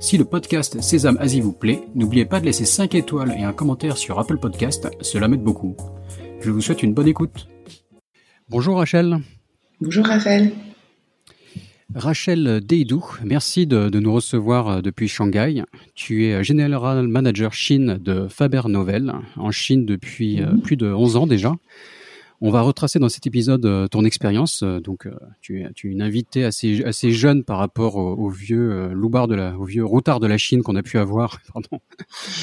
Si le podcast Sésame Asie vous plaît, n'oubliez pas de laisser 5 étoiles et un commentaire sur Apple Podcast, cela m'aide beaucoup. Je vous souhaite une bonne écoute. Bonjour Rachel. Bonjour Raphaël. Rachel Deidou, merci de, nous recevoir euh, depuis Shanghai. Tu es General Manager Chine de Faber Novel, en Chine depuis euh, mhm. plus de 11 ans déjà. On va retracer dans cet épisode euh, ton expérience. Euh, donc, euh, tu es, tu es une invitée assez, assez jeune par rapport au, vieux loupard de la, au vieux routard de la Chine qu'on a pu avoir. Pardon.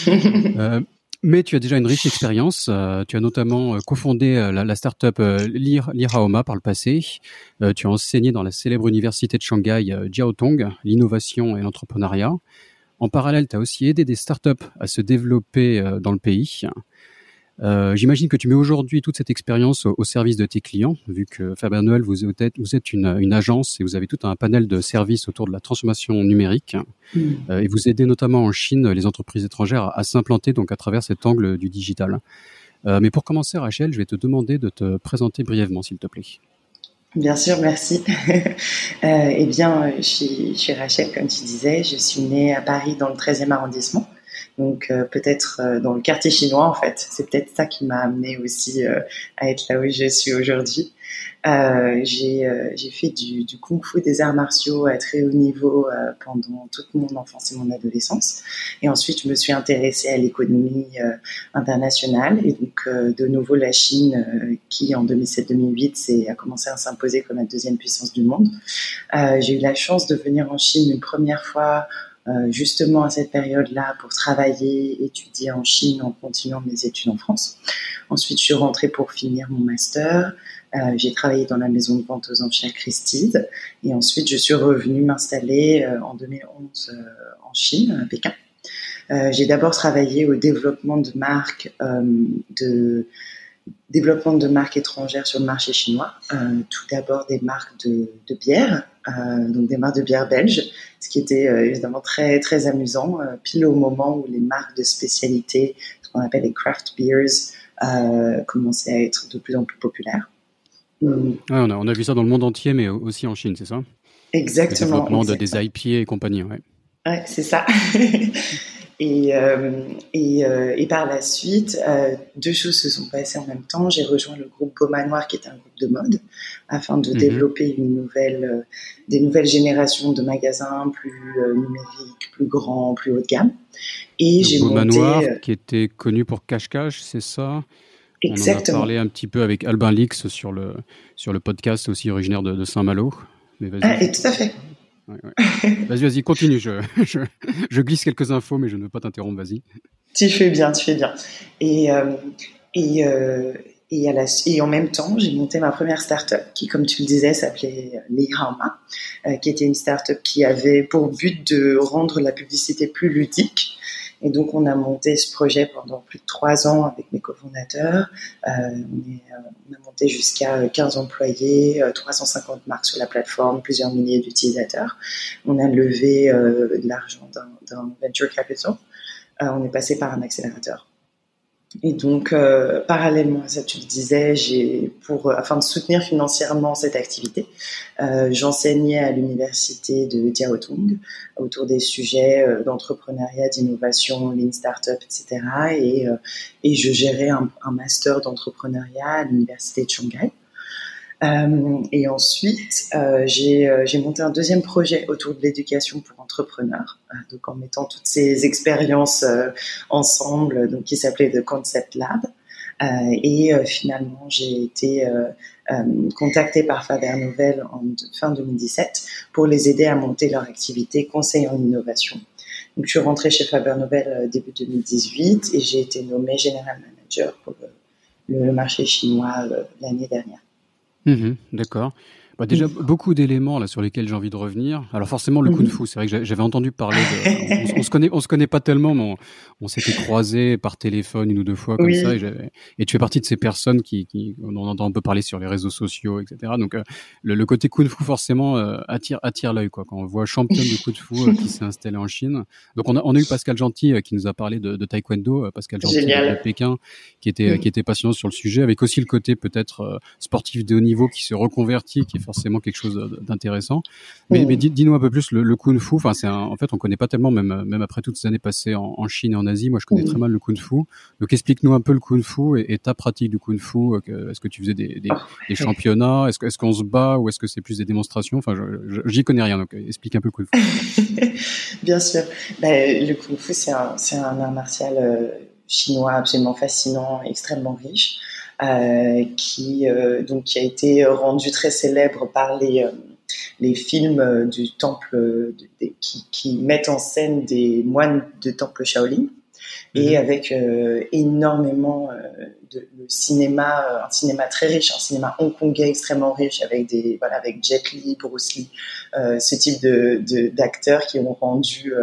mais tu as déjà une riche expérience. tu as notamment cofondé la, la startup Liraoma par le passé. tu as enseigné dans la célèbre université de Shanghai Jiaotong l'innovation et l'entrepreneuriat. En parallèle, tu as aussi aidé des startups à se développer dans le pays. Euh, j'imagine que tu mets aujourd'hui toute cette expérience au, service de tes clients, vu que Faber Noël, vous êtes, vous êtes une, une, agence et vous avez tout un panel de services autour de la transformation numérique. Mm. Euh, et vous aidez notamment en Chine les entreprises étrangères à, s'implanter donc à travers cet angle du digital. Euh, mais pour commencer, Rachel, je vais te demander de te présenter brièvement, s'il te plaît. Bien sûr, merci. eh bien, je suis, je suis Rachel, comme tu disais. Je suis née à Paris dans le 13e arrondissement. Donc euh, peut-être euh, dans le quartier chinois en fait. C'est peut-être ça qui m'a amené aussi euh, à être là où je suis aujourd'hui. j'ai fait du, du kung-fu des arts martiaux à très haut niveau pendant toute mon enfance et mon adolescence. Et ensuite, je me suis intéressée à l'économie internationale et donc de nouveau la Chine qui en 2007-2008 a commencé à s'imposer comme la deuxième puissance du monde. j'ai eu la chance de venir en Chine une première fois euh, justement à cette période-là pour travailler, étudier en Chine en continuant mes études en France. Ensuite, je suis rentrée pour finir mon master. Euh, j'ai travaillé dans la maison de vente aux enchères Christide et ensuite je suis revenue m'installer euh, en 2011 euh, en Chine, à Pékin. j'ai d'abord travaillé au développement de marques développement de marques étrangères sur le marché chinois. tout d'abord des marques de bière, donc des marques de bière belges, ce qui était euh, évidemment très très amusant, euh, pile au moment où les marques de spécialité, ce qu'on appelle les craft beers, euh, commençaient à être de plus en plus populaires. Mm. on, a, on, a, vu ça dans le monde entier, mais aussi en Chine, c'est ça? Exactement. Le développement de, des IPA et compagnie, ouais. Ouais, c'est ça. Et, euh, et, euh, et, par la suite, euh, deux choses se sont passées en même temps. J'ai rejoint le groupe Goma Noir, qui est un groupe de mode, afin de mhm. développer une nouvelle, des nouvelles générations de magasins plus numériques, plus grands, plus haut de gamme. Et j'ai monté. Noir, qui était connu pour cache-cache, c'est ça? Exactement. On en a parlé un petit peu avec Albin Lix sur le, sur le podcast, aussi originaire de, de Saint-Malo. Ah, et tout à fait. Vas-y, vas-y, continue. Je, je, glisse quelques infos, mais je ne veux pas t'interrompre. Vas-y. Tu fais bien, tu fais bien. Et, euh, et, euh, et, à la, et, en même temps, j'ai monté ma première start-up qui, comme tu le disais, s'appelait Lihama, euh, qui était une start-up qui avait pour but de rendre la publicité plus ludique. Et donc, on a monté ce projet pendant plus de trois ans avec mes cofondateurs. Euh, euh, on, a monté jusqu'à 15 employés, 350 euh, marques sur la plateforme, plusieurs milliers d'utilisateurs. On a levé de l'argent d'un venture capital. on est passé par un accélérateur. Et donc, euh, parallèlement à ça, tu le disais, j'ai pour afin de soutenir financièrement cette activité, euh, j'enseignais à l'université de Jiaotong autour des sujets euh, d'entrepreneuriat, d'innovation, lean startup, etc. Et, euh, et je gérais un, un master d'entrepreneuriat à l'université de Shanghai. Euh, et ensuite, euh, j'ai euh, j'ai monté un deuxième projet autour de l'éducation pour entrepreneurs, donc en mettant toutes ces expériences ensemble, donc qui s'appelait The Concept Lab. et finalement, j'ai été contactée par Faber Novel en fin 2017 pour les aider à monter leur activité conseil en innovation. Donc, je suis rentrée chez Faber Novel début 2018 et j'ai été nommée General Manager pour le marché chinois l'année dernière. Mhm, d'accord. Bah déjà, beaucoup d'éléments là sur lesquels j'ai envie de revenir. Alors forcément, le kung fu, c'est vrai que j'avais entendu parler de... on, se connaît, on se connaît pas tellement, mais on, s'était croisés par téléphone une ou deux fois comme ça. Et, et, tu fais partie de ces personnes qui, qui, on entend un peu parler sur les réseaux sociaux, etc. Donc euh, le, côté kung fu forcément euh, attire attire l'œil quoi. Quand on voit champion de kung fu euh, qui s'est installé en Chine. Donc on a, on a eu Pascal Gentil qui nous a parlé de, de taekwondo, Pascal Gentil de Pékin, qui était qui était passionnant sur le sujet, avec aussi le côté peut-être sportif de haut niveau qui se reconvertit, qui forcément quelque chose d'intéressant. Mais, mais dis-nous un peu plus le, le kung fu. Enfin, c'est en fait, on connaît pas tellement, même même après toutes ces années passées en, en Chine et en Asie. Moi, je connais très mal le kung fu. Donc, explique-nous un peu le kung fu et, ta pratique du kung fu. Euh, est-ce que tu faisais des, des, des championnats? Est-ce est-ce qu'on se bat ou est-ce que c'est plus des démonstrations? Enfin, j'y connais rien. Donc, explique un peu le kung fu. Bien sûr. Ben, le kung fu, c'est un, un art martial euh, chinois absolument fascinant, extrêmement riche. Euh, qui euh, donc qui a été rendu très célèbre par les euh, les films du temple qui, qui, mettent en scène des moines de temple Shaolin et mhm. avec énormément de, cinéma, un cinéma très riche, un cinéma hongkongais extrêmement riche avec des voilà avec Jet Li, Bruce Lee, ce type de d'acteurs qui ont rendu,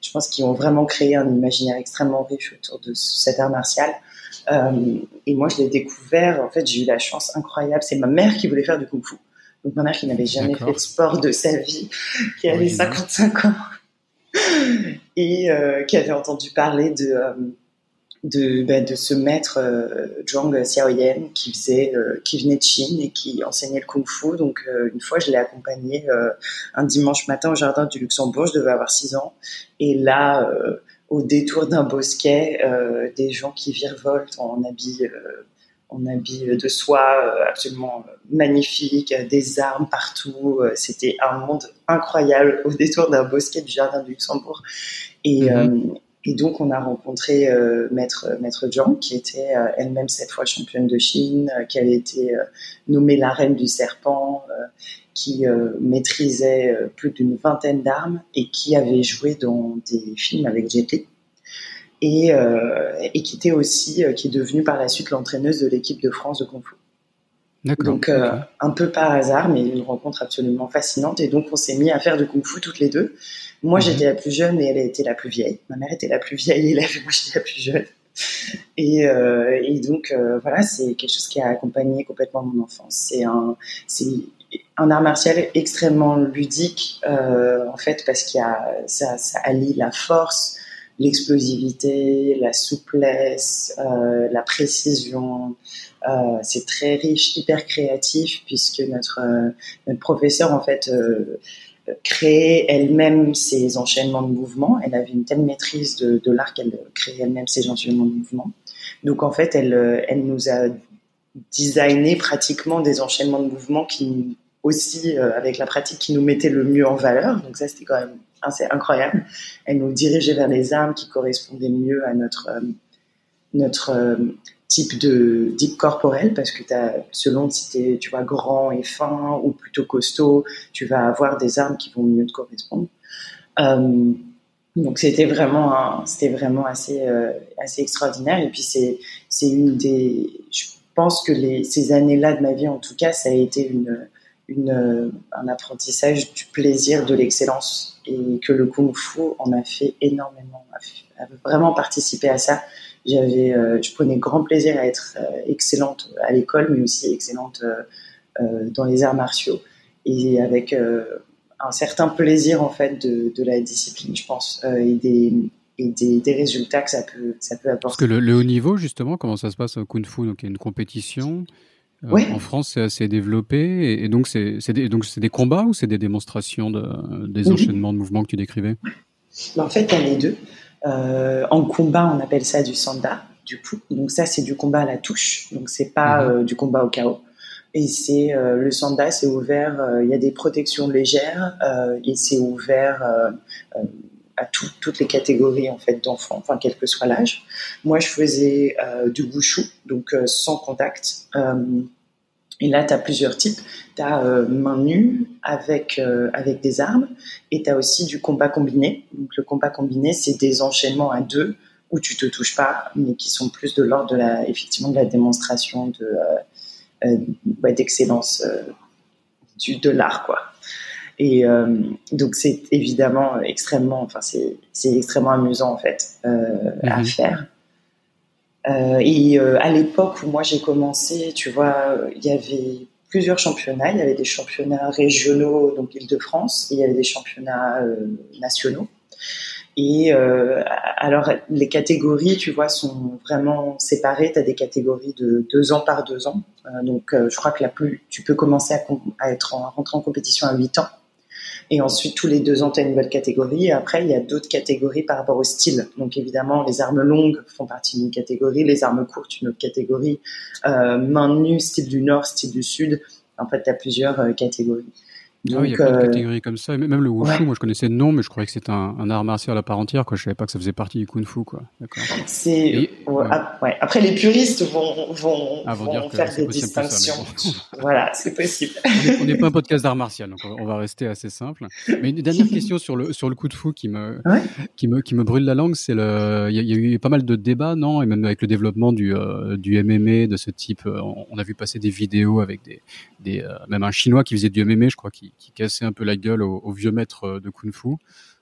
je pense, qui ont vraiment créé un imaginaire extrêmement riche autour de cet art martial. Euh, et moi, je l'ai découvert. En fait, j'ai eu la chance incroyable. C'est ma mère qui voulait faire du kung-fu. Donc, ma mère qui n'avait jamais fait de sport de sa vie, qui avait 55 ans et euh, qui avait entendu parler de euh, de, ben, de ce maître euh, Zhuang Xiaoyan qui faisait, qui venait de Chine et qui enseignait le kung-fu. Donc une fois, je l'ai accompagné un dimanche matin au jardin du Luxembourg. Je devais avoir 6 ans. Et là, au détour d'un bosquet, euh, des gens qui virevoltent en habit, euh, en habit de soie euh, absolument magnifique, des armes partout. C'était un monde incroyable au détour d'un bosquet du jardin du Luxembourg. Et, mhm. et donc, on a rencontré Maître, Maître Jiang, qui était elle-même cette fois championne de Chine, qui avait été nommée la reine du serpent, qui euh, maîtrisait euh, plus d'une vingtaine d'armes et qui avait joué dans des films avec Jet Li. Et, euh, et qui était aussi, qui est devenue par la suite l'entraîneuse de l'équipe de France de Kung Fu. Donc un peu par hasard, mais une rencontre absolument fascinante. Et donc on s'est mis à faire du kung-fu toutes les deux. Moi mhm. j'étais la plus jeune et elle était la plus vieille. Ma mère était la plus vieille élève et moi j'étais la plus jeune. Et, euh, et donc euh, voilà, c'est quelque chose qui a accompagné complètement mon enfance. C'est un, c'est un art martial extrêmement ludique euh, en fait parce qu'il y a ça, allie la force, l'explosivité, la souplesse, euh, la précision. Euh, c'est très riche, hyper créatif puisque notre notre professeur en fait créait elle-même ses enchaînements de mouvements. Elle avait une telle maîtrise de, de l'art qu'elle créait elle-même ses enchaînements de mouvements. Donc en fait, elle elle nous a designé pratiquement des enchaînements de mouvements qui aussi euh, avec la pratique qui nous mettait le mieux en valeur. Donc ça, c'était quand même assez incroyable. Elle nous dirigeait vers les armes qui correspondaient mieux à notre euh, notre euh, type de type corporel parce que as, selon si tu tu vois grand et fin ou plutôt costaud, tu vas avoir des armes qui vont mieux te correspondre. donc c'était vraiment c'était vraiment assez assez extraordinaire et puis c'est c'est une des je pense que ces années-là de ma vie en tout cas ça a été une euh, un apprentissage du plaisir de l'excellence et que le kung fu en a fait énormément, a, vraiment participé à ça. J'avais, euh, je prenais grand plaisir à être euh, excellente à l'école, mais aussi excellente dans les arts martiaux et avec un certain plaisir en fait de, la discipline, je pense, et des et des, résultats que ça peut, ça peut apporter. Parce que le, le, haut niveau, justement, comment ça se passe au Kung Fu? Donc, il y a une compétition, euh, en France, c'est assez développé. Et, donc, c'est des, donc c'est des combats ou c'est des démonstrations de, des enchaînements de mouvements que tu décrivais? En fait, il y a les deux. Euh, en combat, on appelle ça du sanda, du coup. Donc ça, c'est du combat à la touche. Donc c'est pas mhm. euh, du combat au chaos. Et c'est le sanda, c'est ouvert. Il y a des protections légères et c'est ouvert à toutes les catégories en fait d'enfants, enfin quel que soit l'âge. Moi, je faisais du wushu, donc sans contact. Et là, tu as plusieurs types. Tu as euh, main nue avec, euh, avec des armes et tu as aussi du combat combiné. Donc, le combat combiné, c'est des enchaînements à deux où tu te touches pas, mais qui sont plus de l'ordre de la, effectivement, de la démonstration de, euh, d'excellence de l'art quoi. Et euh, donc c'est évidemment extrêmement, enfin c'est extrêmement amusant en fait euh, à mhm. faire. Euh, et à l'époque où moi j'ai commencé, tu vois, il y avait plusieurs championnats. Il y avait des championnats régionaux, donc Île-de-France, et il y avait des championnats nationaux. Et alors les catégories, tu vois, sont vraiment séparées. Tu as des catégories de deux ans par deux ans. Donc je crois que la plus, tu peux commencer à, à être en, à rentrer en compétition à 8 ans. Et ensuite, tous les deux as une nouvelle catégorie. Et après, il y a d'autres catégories par rapport au style. Donc, évidemment, les armes longues font partie d'une catégorie, les armes courtes, une autre catégorie. Euh, main nue, style du nord, style du sud. En fait, tu as plusieurs euh, catégories. Donc, ah il y a plein de euh, catégories comme ça. Même le wushu, moi je connaissais le nom, mais je croyais que c'était un, art martial à part entière. Quoi. Je savais pas que ça faisait partie du kung fu. Quoi. C'est ouais. Après, les puristes vont, vont, ah, vont, faire des distinctions. voilà, c'est possible. on n'est pas un podcast d'art martial, donc on va rester assez simple. Mais une dernière question sur le sur le coup de fou qui me qui me qui me brûle la langue, c'est le. Il y, a eu pas mal de débats, non, et même avec le développement du euh, du MMA de ce type. Euh, on a vu passer des vidéos avec des des euh, même un chinois qui faisait du MMA, je crois, qui qui cassait un peu la gueule au, vieux maître euh, de Kung Fu.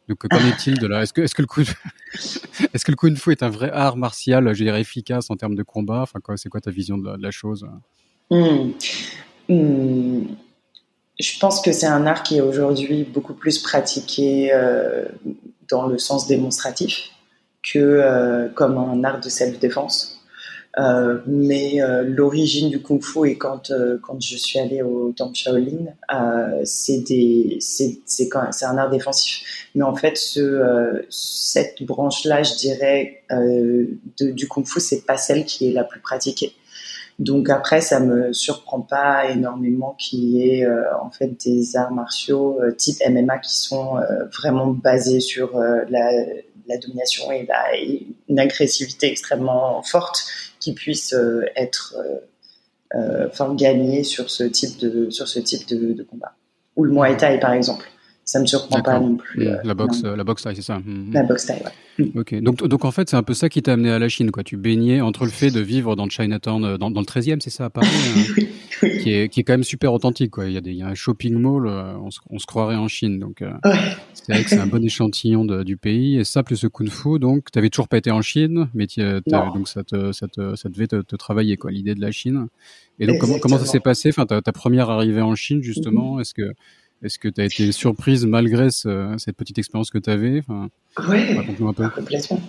Donc, qu'en est-il de là? Est-ce que, le Kung, est-ce que le Kung Fu est un vrai art martial, je dirais efficace en termes de combat? Enfin, c'est quoi ta vision de la, chose? Hmm. Hmm. Je pense que c'est un art qui est aujourd'hui beaucoup plus pratiqué euh, dans le sens démonstratif que euh, comme un art de self-défense. Euh, mais euh, l'origine du kung-fu et quand euh, quand je suis allée au temple Shaolin, c'est un art défensif. Mais en fait, ce cette branche-là, je dirais, du kung-fu, c'est pas celle qui est la plus pratiquée. Donc après, ça me surprend pas énormément qu'il y ait en fait des arts martiaux type MMA qui sont vraiment basés sur la, domination et, et une agressivité extrêmement forte qui puissent euh, être euh, euh, enfin gagner sur ce type de sur ce type de combat. Ou le Muay Thai par exemple ça me surprend pas non plus. Mmh. la boxe, la boxe taille, c'est ça. Mmh, mmh. La boxe taille, ouais. Ok. Donc, donc en fait, c'est un peu ça qui t'a amené à la Chine, quoi. Tu baignais entre le fait de vivre dans le Chinatown, dans, dans le 13e, c'est ça, à Paris, hein, qui est qui est quand même super authentique, quoi. Il y a des, il y a un shopping mall, on, se, on se croirait en Chine, donc. Ouais. C'est vrai que c'est un bon échantillon de, du pays et ça plus ce kung fu. Donc, tu avais toujours pas été en Chine, mais donc ça te, ça te, ça devait te, te travailler quoi, l'idée de la Chine. Et donc comment, comment ça s'est passé? Enfin, ta, ta, première arrivée en Chine justement, est-ce que est-ce que tu as été surprise malgré cette petite expérience que tu avais enfin, Oui, complètement.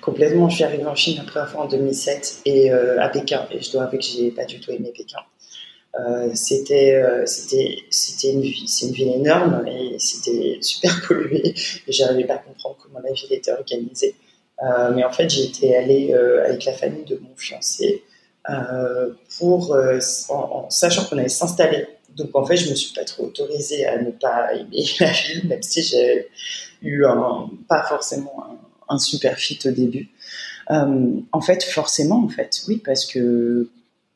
Complètement. Je suis arrivée en Chine la première fois en 2007 et euh, à Pékin. Et je dois avouer que j'ai pas du tout aimé Pékin. Euh, c'était euh, c'était c'était une ville c'est une ville énorme et c'était super pollué et j'arrivais pas à comprendre comment la ville était organisée mais en fait j'y étais allée avec la famille de mon fiancé pour en, sachant qu'on allait s'installer donc en fait je me suis pas trop autorisée à ne pas aimer la ville même si j'ai eu pas forcément un, super fit au début en fait forcément en fait oui parce que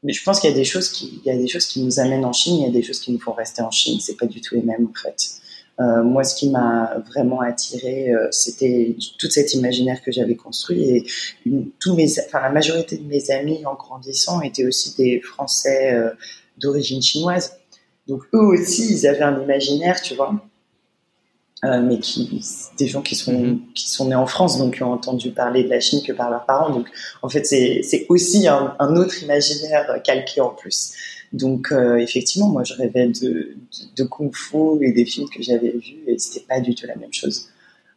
je pense qu'il y a des choses qui, il y a des choses qui nous amènent en Chine, il y a des choses qui nous font rester en Chine. C'est pas du tout les mêmes en fait. Euh, moi, ce qui m'a vraiment attiré, euh, c'était tout cet imaginaire que j'avais construit et enfin la majorité de mes amis en grandissant étaient aussi des Français euh, d'origine chinoise. Donc eux aussi, ils avaient un imaginaire, tu vois. Euh, mais qui des gens qui sont mhm. qui sont nés en France donc qui ont entendu parler de la Chine que par leurs parents donc en fait c'est c'est aussi un, un, autre imaginaire calqué en plus donc euh, effectivement moi je rêvais de, de, de kung fu et des films que j'avais vus et c'était pas du tout la même chose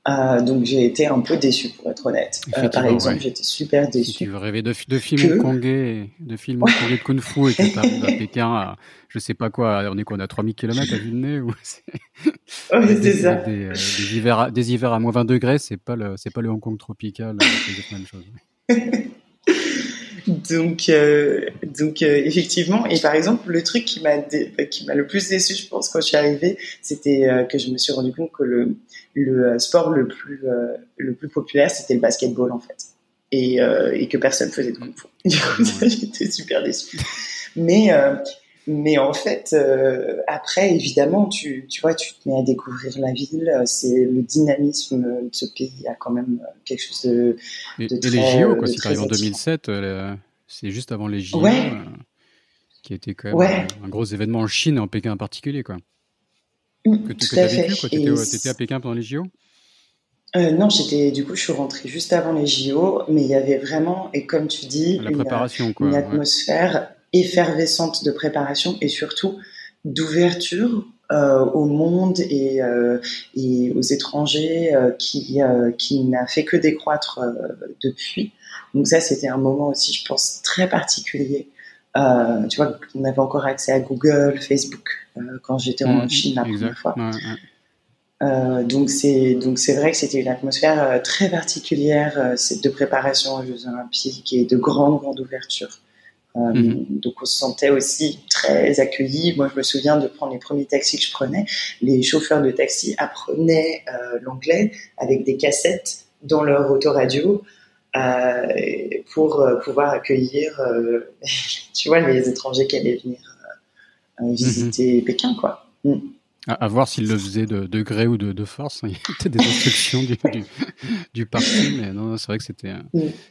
euh, donc j'ai été un peu déçu pour être honnête. Euh, par exemple, j'étais super déçu. Si tu veux rêver de, de films hongkongais, de films hongkongais de kung-fu et que tu arrives à Pékin à, je sais pas quoi, on est quoi, on a 3000 km à nez ou c'est ça. Des, euh, des, hivers à, des hivers à moins 20 degrés, c'est pas le, c'est pas le Hong Kong tropical, c'est la même chose. donc, euh, donc euh, effectivement, et par exemple, le truc qui m'a qui m'a le plus déçu, je pense, quand je suis arrivée, c'était euh, que je me suis rendu compte que le le sport le plus le plus populaire, c'était le basketball en fait, et, et que personne faisait de kung fu. Du coup, j'étais super déçue. Mais mais en fait, après, évidemment, tu, tu vois, tu te mets à découvrir la ville. C'est le dynamisme de ce pays a quand même quelque chose de, de et, très, les JO, quoi, si tu arrives en 2007, c'est juste avant les JO. Ouais. qui était quand même un, gros événement en Chine en Pékin en particulier, quoi. Mmh, que tu as vécu, quoi. Tu étais, à Pékin pendant les JO euh, non, j'étais du coup, je suis rentrée juste avant les JO, mais il y avait vraiment, et comme tu dis, une, atmosphère effervescente de préparation et surtout d'ouverture euh, au monde et, euh, et aux étrangers euh, qui, qui n'a fait que décroître depuis. Donc ça, c'était un moment aussi, je pense, très particulier. tu vois, on avait encore accès à Google, Facebook quand j'étais en mmh, Chine la première fois. Ouais, ouais. Donc c'est donc c'est vrai que c'était une atmosphère très particulière euh, de préparation aux Jeux Olympiques et de grande grande ouverture. Mhm. Donc on se sentait aussi très accueillis. Moi je me souviens de prendre les premiers taxis que je prenais. Les chauffeurs de taxi apprenaient l'anglais avec des cassettes dans leur autoradio pour pouvoir accueillir, tu vois, les étrangers qui allaient venir mhm. visiter Pékin quoi. Mm. À, voir s'il le faisait de, de, gré ou de, de force. Il y a des instructions du, du, du, parti, mais non, c'est vrai que c'était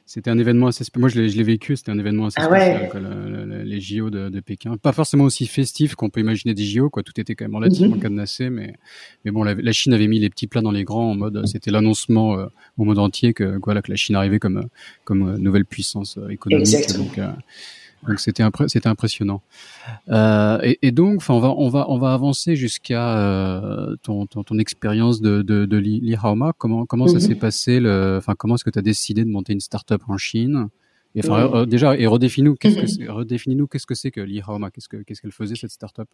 c'était un événement assez Moi, je l'ai vécu. C'était un événement assez ah spécial, les JO de, de, Pékin. Pas forcément aussi festif qu'on peut imaginer des JO. Quoi, tout était quand même relativement mm cadenassé, mais mais bon, la, Chine avait mis les petits plats dans les grands en mode. C'était l'annoncement euh, au monde entier que voilà que la Chine arrivait comme comme nouvelle puissance euh, économique. Exactement. Donc, euh, donc c'était c'était impressionnant. Euh, et, et, donc, enfin, on va on va on va avancer jusqu'à euh, ton, ton, ton expérience de de, de Li Haoma. Comment ça mhm. s'est passé le, enfin comment est-ce que tu as décidé de monter une start-up en Chine? Et enfin, euh, déjà, et redéfinis-nous qu'est-ce que mhm. redéfinis-nous qu'est-ce que c'est que Li Haoma? Qu'est-ce que qu'est-ce qu'elle faisait cette start-up?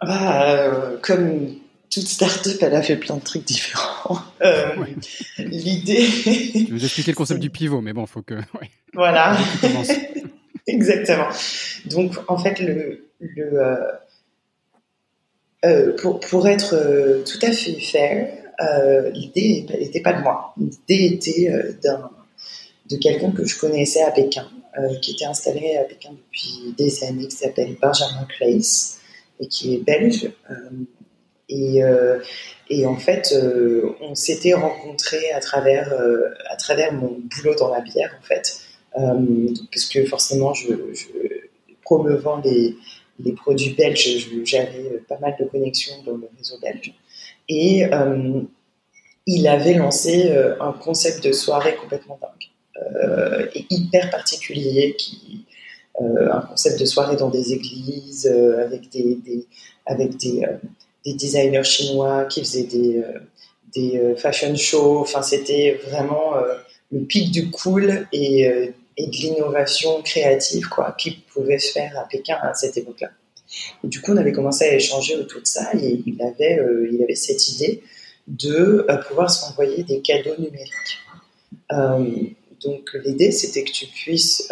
Ah, euh, Comme toute start-up, elle a fait plein de trucs différents. Euh, L'idée. Je vais vous expliquer le concept du pivot, mais bon, faut que. Ouais. Voilà. Exactement. Donc, en fait, le, euh, euh, pour, pour, être euh, tout à fait fair, l'idée n'était pas de moi. L'idée était de quelqu'un que je connaissais à Pékin, qui était installé à Pékin depuis des années, qui s'appelle Benjamin Claes et qui est belge. et, et en fait, on s'était rencontrés à travers, à travers mon boulot dans la bière, en fait. Euh, parce que forcément, je, je les, produits belges, j'avais pas mal de connexions dans le réseau belge. Et euh, il avait lancé euh, un concept de soirée complètement dingue et hyper particulier, qui, un concept de soirée dans des églises avec des, avec des, designers chinois qui faisaient des, des fashion shows. Enfin, c'était vraiment le pic du cool et et de l'innovation créative quoi, qui pouvait se faire à Pékin à cette époque-là. du coup, on avait commencé à échanger autour de ça et il avait, euh, il avait cette idée de euh, pouvoir s'envoyer des cadeaux numériques. Euh, donc l'idée, c'était que tu puisses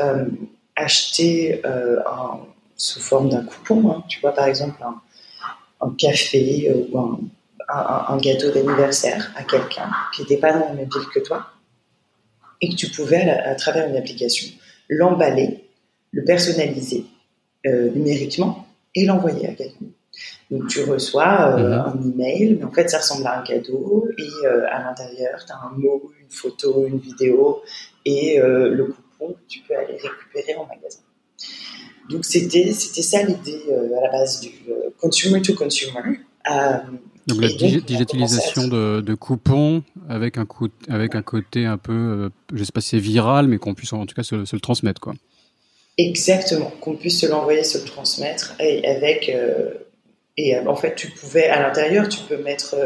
acheter sous forme d'un coupon, hein, tu vois par exemple un, café ou un gâteau d'anniversaire à quelqu'un qui n'était pas dans la même ville que toi et que tu pouvais, à, travers une application, l'emballer, le personnaliser euh, numériquement et l'envoyer à quelqu'un. Donc tu reçois euh, mhm. un email, mais en fait ça ressemble à un cadeau et euh, à l'intérieur tu as un mot, une photo, une vidéo et le coupon que tu peux aller récupérer en magasin. Donc c'était c'était ça l'idée à la base du consumer to consumer. Donc la digitalisation de, de, coupons avec un, coup, avec un côté un peu, euh, je sais pas si c'est viral, mais qu'on puisse en tout cas se, se, le transmettre. Quoi. Exactement, qu'on puisse se l'envoyer, se le transmettre. Et avec, euh, et euh, en fait, tu pouvais, à l'intérieur, tu peux mettre,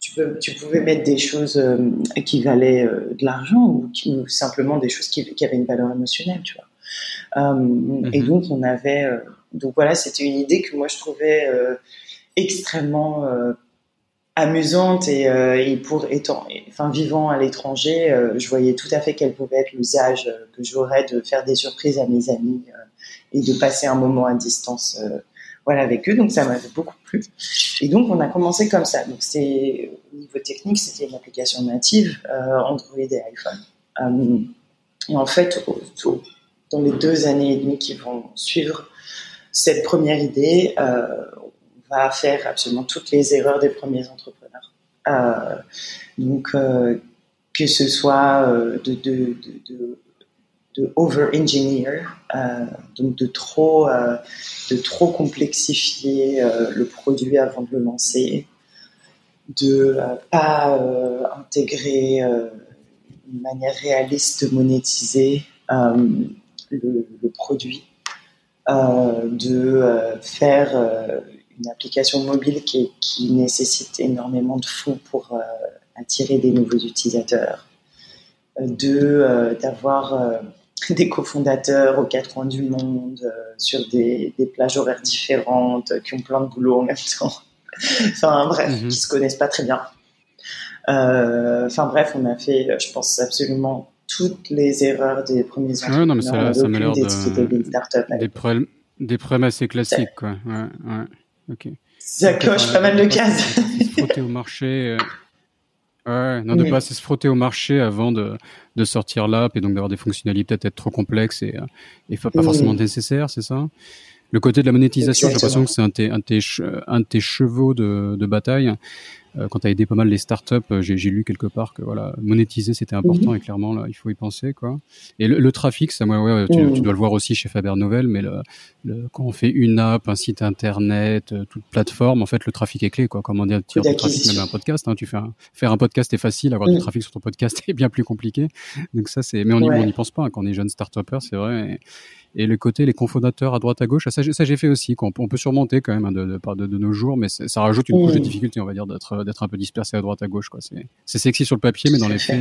tu, peux, tu pouvais mettre des choses qui valaient de l'argent ou, ou, simplement des choses qui, qui, avaient une valeur émotionnelle, tu vois. Et mhm. donc, on avait, donc voilà, c'était une idée que moi je trouvais extrêmement amusante et, euh, et, pour étant, enfin vivant à l'étranger, euh, je voyais tout à fait quel pouvait être l'usage euh, que j'aurais de faire des surprises à mes amis et de passer un moment à distance, voilà, avec eux. Donc ça m'avait beaucoup plu. Et donc on a commencé comme ça. Donc c'est au niveau technique, c'était une application native Android et iPhone. et en fait, dans les deux années et demie qui vont suivre cette première idée, va faire absolument toutes les erreurs des premiers entrepreneurs. Euh, donc, euh, que ce soit euh, de, over-engineer, donc de trop, de trop complexifier le produit avant de le lancer, de pas intégrer une manière réaliste de monétiser le, produit, de faire une application mobile qui, qui, nécessite énormément de fonds pour euh, attirer des nouveaux utilisateurs, euh, de euh, d'avoir des cofondateurs aux quatre coins du monde sur des, des, plages horaires différentes qui ont plein de boulot en même temps. enfin bref, mm-hmm. qui se connaissent pas très bien. Enfin bref, on a fait, je pense absolument toutes les erreurs des premiers entrepreneurs. Ouais, non, mais ça, ça m'a l'air de, des, problèmes, des problèmes assez classiques, quoi. Ouais, ouais. Ok. Ça coche pas mal de cases. Se frotter au marché. Euh, ouais, non, de pas se frotter au marché avant de, de sortir l'app et donc d'avoir des fonctionnalités peut-être trop complexes et, euh, et pas forcément nécessaires, c'est ça? Le côté de la monétisation, j'ai l'impression que c'est un, un, un, de tes chevaux de, de bataille. Euh, quand tu as aidé pas mal les startups, euh, j'ai lu quelque part que voilà, monétiser c'était important mhm. et clairement là, il faut y penser quoi. Et le, trafic, ça, ouais, ouais tu, mhm. dois le voir aussi chez Faber Novel, mais le, le, quand on fait une app, un site internet, euh, toute plateforme, en fait, le trafic est clé quoi. Comment dire, tu trafic même un podcast, hein, tu fais faire un podcast est facile, avoir du mhm. trafic sur ton podcast est bien plus compliqué. Donc ça c'est, mais on n'y pense pas hein, quand on est jeune start c'est vrai et le côté les cofondateurs à droite à gauche, ça, ça j'ai fait aussi, qu'on on peut surmonter quand même hein, de, de, de, nos jours, mais ça rajoute une couche de difficulté, on va dire, d'être un peu dispersé à droite à gauche. Quoi. C'est sexy sur le papier, mais dans les faits,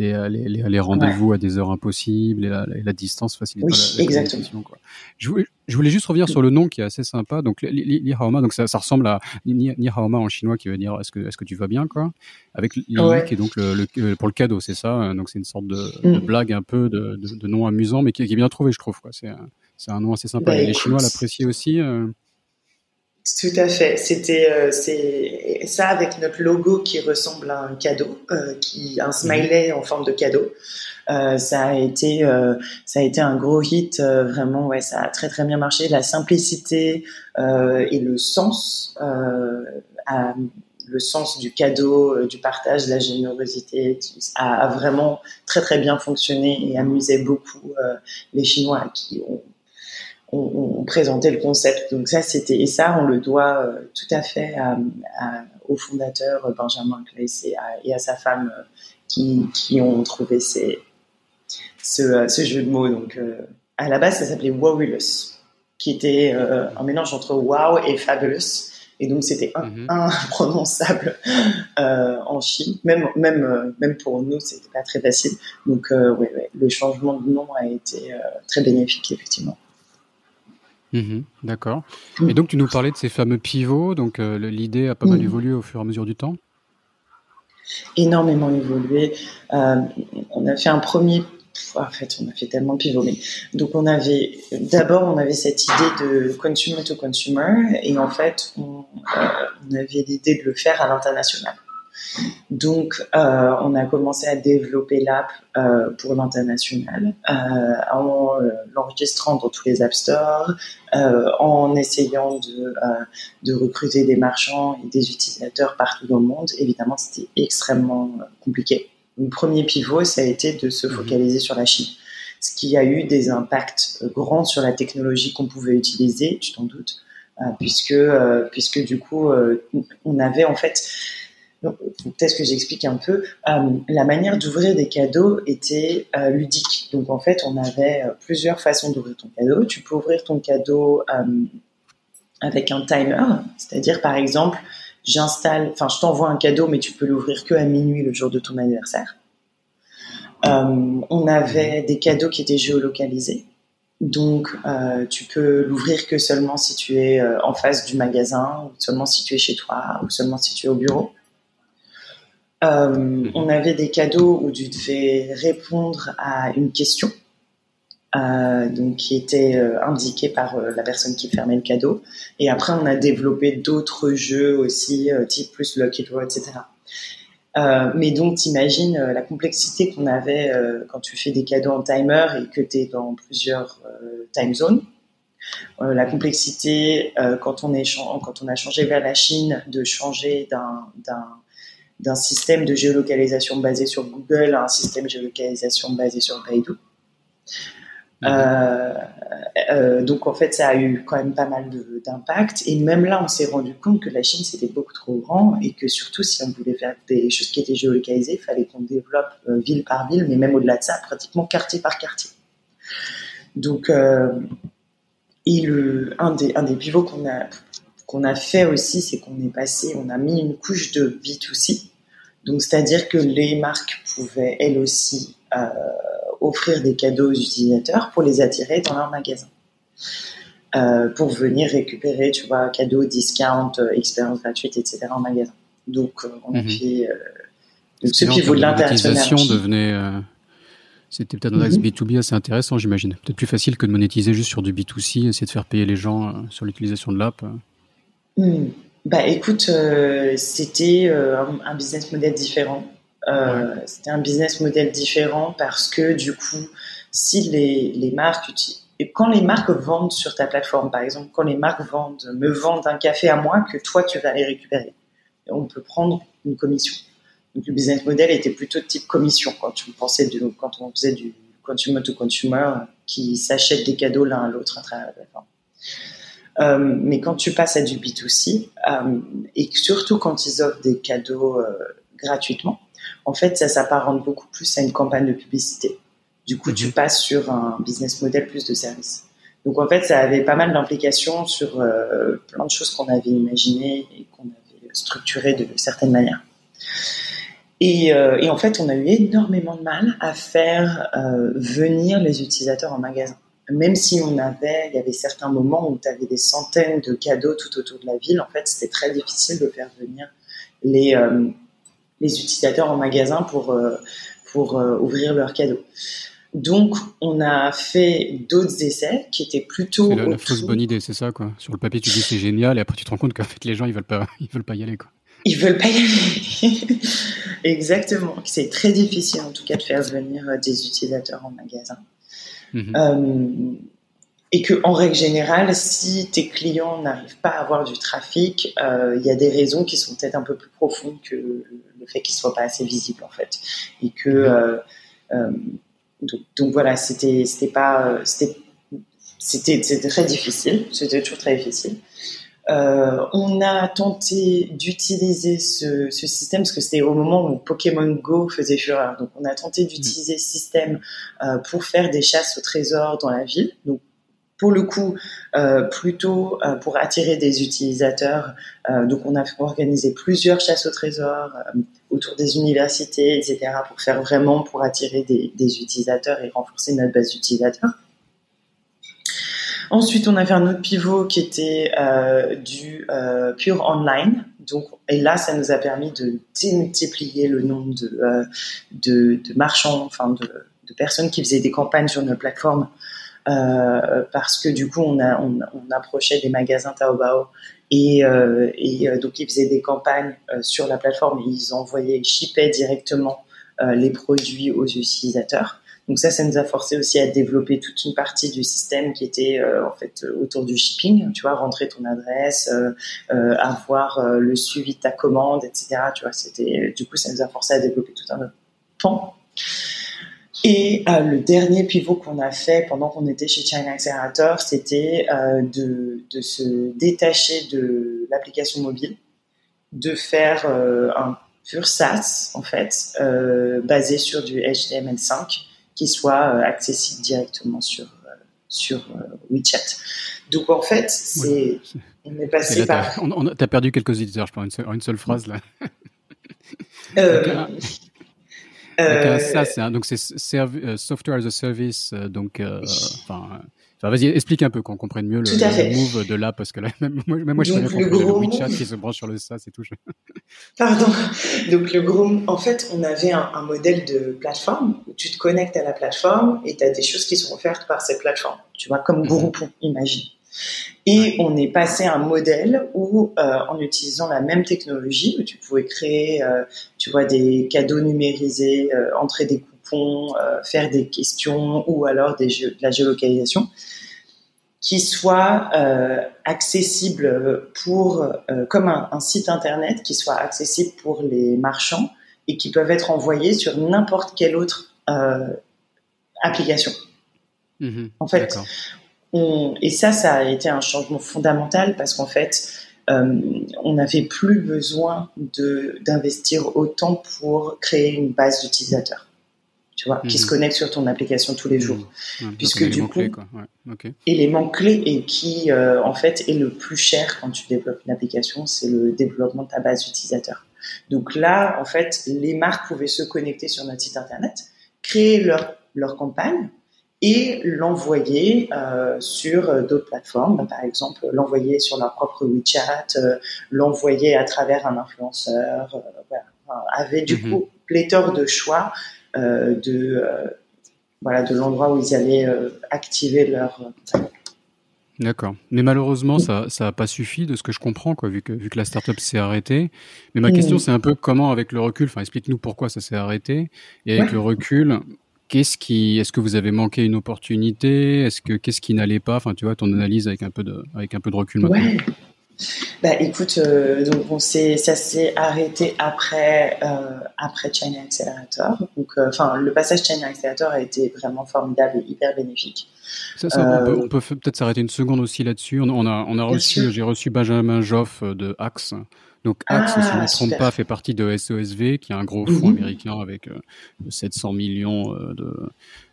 euh, les, les, les, rendez-vous à des heures impossibles et la, la distance facilite oui, la, exactement. Quoi. Je, voulais, je voulais juste revenir sur le nom qui est assez sympa. Donc Li, Li Haoma, donc ça, ça ressemble à Ni, Ni Haoma en chinois qui veut dire est-ce que est-ce que tu vas bien quoi? Avec Li qui est donc le, le, pour le cadeau, c'est ça. Hein. Donc c'est une sorte de, de, mm. blague un peu de, de, de, nom amusant, mais qui, qui, est bien trouvé, je trouve c'est un nom assez sympa. Bah, les Chinois l'apprécient aussi. Euh... Tout à fait. C'était euh, c'est ça avec notre logo qui ressemble à un cadeau, euh, qui un smiley en forme de cadeau. Euh, ça a été ça a été un gros hit vraiment ouais ça a très très bien marché. La simplicité et le sens à, le sens du cadeau, du partage, de la générosité a, a, vraiment très très bien fonctionné et amusait beaucoup les Chinois qui ont on, présentait le concept. Donc ça, c'était et ça, on le doit euh, tout à fait au fondateur euh, Benjamin Claes et à, sa femme euh, qui, qui, ont trouvé ces, ce, ce, jeu de mots. Donc à la base, ça s'appelait Wowulous, qui était un mélange entre wow et fabulous. Et donc c'était mhm. imprononçable en Chine, même même même pour nous c'était pas très facile. Donc ouais, ouais, le changement de nom a été très bénéfique effectivement. Mhm, d'accord. Et donc, tu nous parlais de ces fameux pivots. Donc, euh, l'idée a pas mal évolué au fur et à mesure du temps? Énormément évolué. Euh, on a fait un premier. En fait, on a fait tellement de pivots. Mais... Donc, on avait. D'abord, on avait cette idée de consumer to consumer. Et en fait, on, euh, on avait l'idée de le faire à l'international. Donc, euh, on a commencé à développer l'app euh, pour l'international euh, en l'enregistrant dans tous les App Store, en essayant de, de, recruter des marchands et des utilisateurs partout dans le monde. Évidemment, c'était extrêmement compliqué. Le premier pivot, ça a été de se mhm. focaliser sur la Chine ce qui a eu des impacts grands sur la technologie qu'on pouvait utiliser, tu t'en doutes, puisque, puisque du coup, on avait en fait peut-être que j'explique un peu. Euh, la manière d'ouvrir des cadeaux était euh, ludique. Donc en fait, on avait euh, plusieurs façons d'ouvrir ton cadeau. Tu peux ouvrir ton cadeau avec un timer, c'est-à-dire par exemple, j'installe, enfin je t'envoie un cadeau, mais tu peux l'ouvrir que à minuit le jour de ton anniversaire. on avait des cadeaux qui étaient géolocalisés. Donc, tu peux l'ouvrir que seulement si tu es en face du magasin, ou seulement si tu es chez toi, ou seulement si tu es au bureau. Euh, mhm. on avait des cadeaux où tu devais répondre à une question, euh, donc qui était euh, indiquée par la personne qui fermait le cadeau. Et après, on a développé d'autres jeux aussi, type plus Lucky Draw, etc. mais donc, t'imagines la complexité qu'on avait quand tu fais des cadeaux en timer et que tu es dans plusieurs time zones. la complexité quand on, est quand on a changé vers la Chine de changer d'un d'un système de géolocalisation basé sur Google à un système de géolocalisation basé sur Baidu. Mhm. donc en fait, ça a eu quand même pas mal d'impact. Et même là, on s'est rendu compte que la Chine c'était beaucoup trop grand et que surtout si on voulait faire des choses qui étaient géolocalisées, il fallait qu'on développe ville par ville, mais même au-delà de ça, pratiquement quartier par quartier. Donc, et le, un des un des pivots qu'on a qu'on a fait aussi, c'est qu'on est passé, on a mis une couche de B2C. Donc, c'est-à-dire que les marques pouvaient elles aussi euh, offrir des cadeaux aux utilisateurs pour les attirer dans leur magasin. Euh, pour venir récupérer, tu vois, cadeaux, discount, euh, expérience gratuite, etc. en magasin. Donc, on a mhm. fait ce pivot de l'international. devenait. C'était peut-être un axe mhm. B2B assez intéressant, j'imagine. Peut-être plus facile que de monétiser juste sur du B2C, essayer de faire payer les gens sur l'utilisation de l'app. Hmm. Bah écoute, euh, c'était euh, un, business model différent. Euh, c'était un business model différent parce que du coup, si les, les marques et quand les marques vendent sur ta plateforme, par exemple, quand les marques vendent, me vendent un café à moi que toi tu vas aller récupérer, on peut prendre une commission. Donc le business model était plutôt de type commission quand tu pensais quand on faisait du consumer to consumer qui s'achètent des cadeaux l'un à l'autre à travers la plateforme. Euh, mais quand tu passes à du B2C, euh, et surtout quand ils offrent des cadeaux euh, gratuitement, en fait, ça s'apparente beaucoup plus à une campagne de publicité. Du coup, tu mhm. passes sur un business model plus de service. Donc, en fait, ça avait pas mal d'implications sur plein de choses qu'on avait imaginées et qu'on avait structurées de certaines manières. Et, et, en fait, on a eu énormément de mal à faire venir les utilisateurs en magasin même si on avait, il y avait certains moments où tu avais des centaines de cadeaux tout autour de la ville, en fait, c'était très difficile de faire venir les, euh, les utilisateurs en magasin pour, euh, pour euh, ouvrir leurs cadeaux. Donc, on a fait d'autres essais qui étaient plutôt. C'est la, fausse bonne idée, c'est ça, quoi. Sur le papier, tu dis c'est génial, et après, tu te rends compte qu'en fait, les gens, ils veulent pas, ils veulent pas y aller, quoi. Ils veulent pas y aller. Exactement. C'est très difficile, en tout cas, de faire venir des utilisateurs en magasin. Mhm. Euh, et que en règle générale, si tes clients n'arrivent pas à avoir du trafic, euh, il y a des raisons qui sont peut-être un peu plus profondes que le fait qu'ils soient pas assez visibles en fait, et que mhm. euh, donc, voilà, c'était c'était pas c'était c'était très difficile, c'était toujours très difficile. Euh, on a tenté d'utiliser ce, système parce que c'était au moment où Pokémon Go faisait fureur. Donc, on a tenté d'utiliser ce système euh, pour faire des chasses au trésor dans la ville. Donc, pour le coup, euh, plutôt pour attirer des utilisateurs. donc, on a organisé plusieurs chasses au trésor autour des universités, etc., pour faire vraiment pour attirer des, des utilisateurs et renforcer notre base d'utilisateurs. Ensuite, on avait un autre pivot qui était euh, du euh, pure online. Donc, et là, ça nous a permis de démultiplier le nombre de, euh, de, de, marchands, enfin de, de, personnes qui faisaient des campagnes sur notre plateforme, euh, parce que du coup, on, a, on, on approchait des magasins Taobao et, euh, et donc ils faisaient des campagnes sur la plateforme et ils envoyaient, ils shippaient directement les produits aux utilisateurs. Donc ça, ça nous a forcé aussi à développer toute une partie du système qui était euh, en fait autour du shipping. Tu vois, rentrer ton adresse, euh, euh, avoir le suivi de ta commande, etc. Tu vois, c'était du coup, ça nous a forcé à développer tout un autre pan. Et le dernier pivot qu'on a fait pendant qu'on était chez China Accelerator, c'était de, de, se détacher de l'application mobile, de faire un pur SaaS en fait, basé sur du HTML5 qui soit euh, accessible directement sur, euh, sur euh, WeChat. Donc en fait, c'est on est passé par. On, a perdu quelques auditeurs, je pense, en une seule phrase là. Euh, ça, donc c'est software as a service, donc enfin vas-y, explique un peu qu'on comprenne mieux le, move de là, parce que là, même, moi, je connais le, le WeChat qui se branche sur le SaaS et tout. Pardon. Donc, le gros, en fait, on avait un, modèle de plateforme où tu te connectes à la plateforme et tu as des choses qui sont offertes par cette plateforme. Tu vois, comme mhm. Groupon, imagine. Et on est passé à un modèle où, euh, en utilisant la même technologie, où tu pouvais créer, euh, tu vois, des cadeaux numérisés, euh, entrer des coupons, faire des questions ou alors des de la géolocalisation, qui soit accessible pour, comme un, un, site internet, qui soit accessible pour les marchands et qui peuvent être envoyés sur n'importe quelle autre application. Mhm. en fait, et ça, ça a été un changement fondamental parce qu'en fait, euh, on n'avait plus besoin d'investir autant pour créer une base d'utilisateurs tu vois, qui se mhm. connectent sur ton application tous les jours. Mhm. Puisque du coup, clés, élément clé et qui, euh, en fait, est le plus cher quand tu développes une application, c'est le développement de ta base d'utilisateurs. Donc là, en fait, les marques pouvaient se connecter sur notre site internet, créer leur, leur campagne et l'envoyer euh, sur euh, d'autres plateformes, par exemple l'envoyer sur leur propre WeChat, euh, l'envoyer à travers un influenceur, voilà. avait du mhm. coup pléthore de choix de euh, voilà de l'endroit où ils allaient euh, activer leur D'accord. Mais malheureusement, ça ça a pas suffi de ce que je comprends, quoi, vu que vu que la startup s'est arrêtée. Mais ma question, c'est un peu comment, avec le recul, enfin, explique-nous pourquoi ça s'est arrêté. Et avec le recul, qu'est-ce qui, est-ce que vous avez manqué une opportunité? Est-ce que qu'est-ce qui n'allait pas? Enfin, tu vois, ton analyse avec un peu de avec un peu de recul maintenant. Ouais. Bah écoute, euh, donc on s'est, ça s'est arrêté après euh, après China Accelerator. Donc, euh, enfin, le passage China Accelerator a été vraiment formidable et hyper bénéfique. Ça, ça on peut, peut être s'arrêter une seconde aussi là-dessus. On, a on a reçu, j'ai reçu Benjamin Joff de Axe. Donc Axe, si je ne me trompe pas, fait partie de SOSV, qui est un gros fonds mhm. américain avec 700 millions de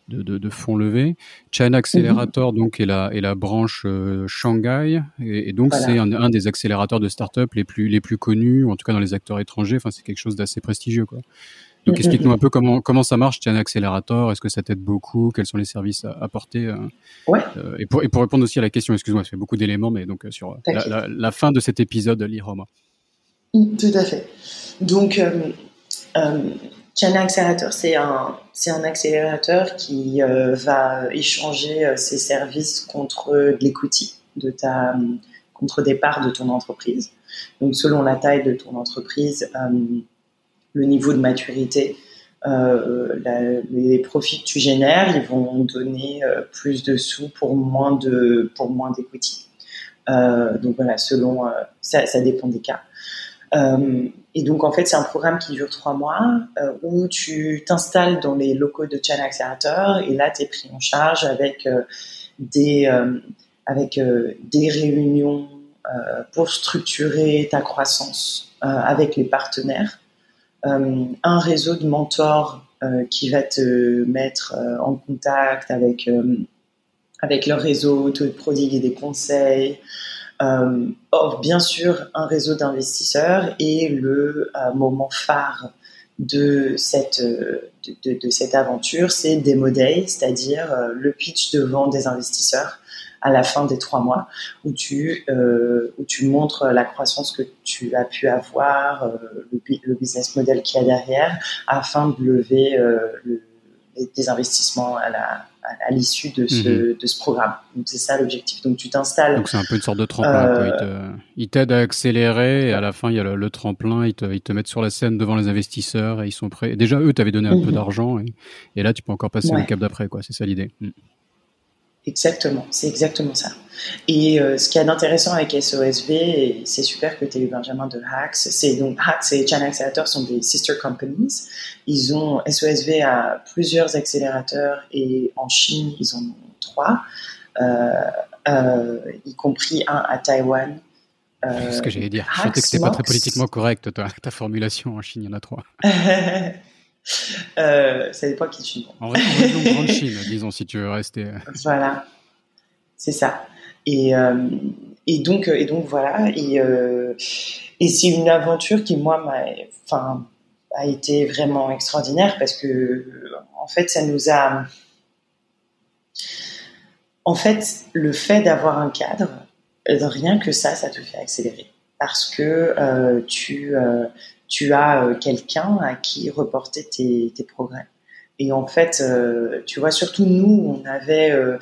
de, de, de, fonds levés. China Accelerator mhm. donc est la, est la branche euh, Shanghai et, donc c'est un, un, des accélérateurs de start-up les plus les plus connus, en tout cas dans les acteurs étrangers. Enfin c'est quelque chose d'assez prestigieux quoi. Donc mhm, explique-nous mhm. un peu comment comment ça marche China Accelerator. Est-ce que ça t'aide beaucoup? Quels sont les services apportés euh, ouais. euh, et, pour, et pour répondre aussi à la question, excuse-moi, ça fait beaucoup d'éléments, mais donc euh, sur la, la, la, fin de cet épisode, l'IROMA. Tout à fait. Donc China Accelerator, c'est un, c'est un accélérateur qui euh, va échanger euh, ses services contre de de ta, contre des parts de ton entreprise. Donc, selon la taille de ton entreprise, euh, le niveau de maturité, les profits que tu génères, ils vont donner plus de sous pour moins de, pour moins donc voilà, selon, ça dépend des cas. Euh, et donc, en fait, c'est un programme qui dure trois mois euh, où tu t'installes dans les locaux de Channel Accelerator et là, tu es pris en charge avec euh, des, avec, des réunions pour structurer ta croissance avec les partenaires, un réseau de mentors qui va te mettre en contact avec, avec leur réseau, te prodiguer des conseils, or, bien sûr, un réseau d'investisseurs est le euh, moment phare de cette, euh, de, cette aventure, c'est Demo Day, c'est-à-dire euh, le pitch devant des investisseurs à la fin des trois mois, où tu, euh, où tu montres la croissance que tu as pu avoir, le, le, business model qu'il y a derrière, afin de lever le, des investissements à la, à, l'issue de ce, mhm. de ce programme. Donc c'est ça l'objectif. Donc tu t'installes. Donc c'est un peu une sorte de tremplin. Euh, ils t'aident à accélérer et à la fin il y a le, tremplin. Ils te, ils te, mettent sur la scène devant les investisseurs et ils sont prêts. Déjà eux t'avaient donné un peu mhm. d'argent et, et, là tu peux encore passer au cap d'après quoi. C'est ça l'idée. Mm. Exactement, c'est exactement ça. Et euh, ce qu'il y a d'intéressant avec SOSV, et c'est super que tu aies eu Benjamin de Hacks, c'est donc Hacks et Channel Accelerator sont des sister companies. Ils ont SOSV a plusieurs accélérateurs et en Chine ils en ont trois, euh, euh, y compris un à Taïwan. c'est ce que j'allais dire. Je sentais que c'était pas très politiquement correct toi, ta formulation en Chine, il y en a trois. Euh, ça dépend qui tu En région grande Chine, disons, si tu veux rester. Voilà, c'est ça. Et, euh, et, donc, et donc voilà. Et, euh, et c'est une aventure qui, moi, m'a, enfin, a été vraiment extraordinaire parce que, en fait, ça nous a. En fait, le fait d'avoir un cadre, rien que ça, ça te fait accélérer. Parce que tu tu as euh, quelqu'un à qui reporter tes, progrès. Et en fait, euh, tu vois, surtout nous, on avait, euh,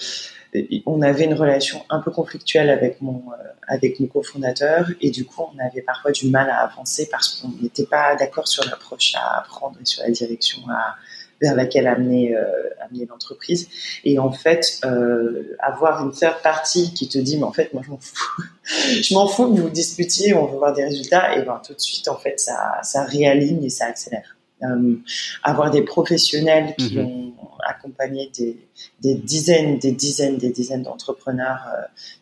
on avait une relation un peu conflictuelle avec mon, avec mon cofondateur, et du coup, on avait parfois du mal à avancer parce qu'on n'était pas d'accord sur l'approche à prendre et sur la direction à, vers laquelle amener, euh, amener l'entreprise. Et en fait, euh, avoir une third partie qui te dit, mais en fait, moi, je m'en fous. je m'en fous que vous disputiez, on veut voir des résultats. Et ben, tout de suite, en fait, ça, ça réaligne et ça accélère. avoir des professionnels qui mhm. ont accompagné des, des, dizaines, des dizaines, des dizaines d'entrepreneurs,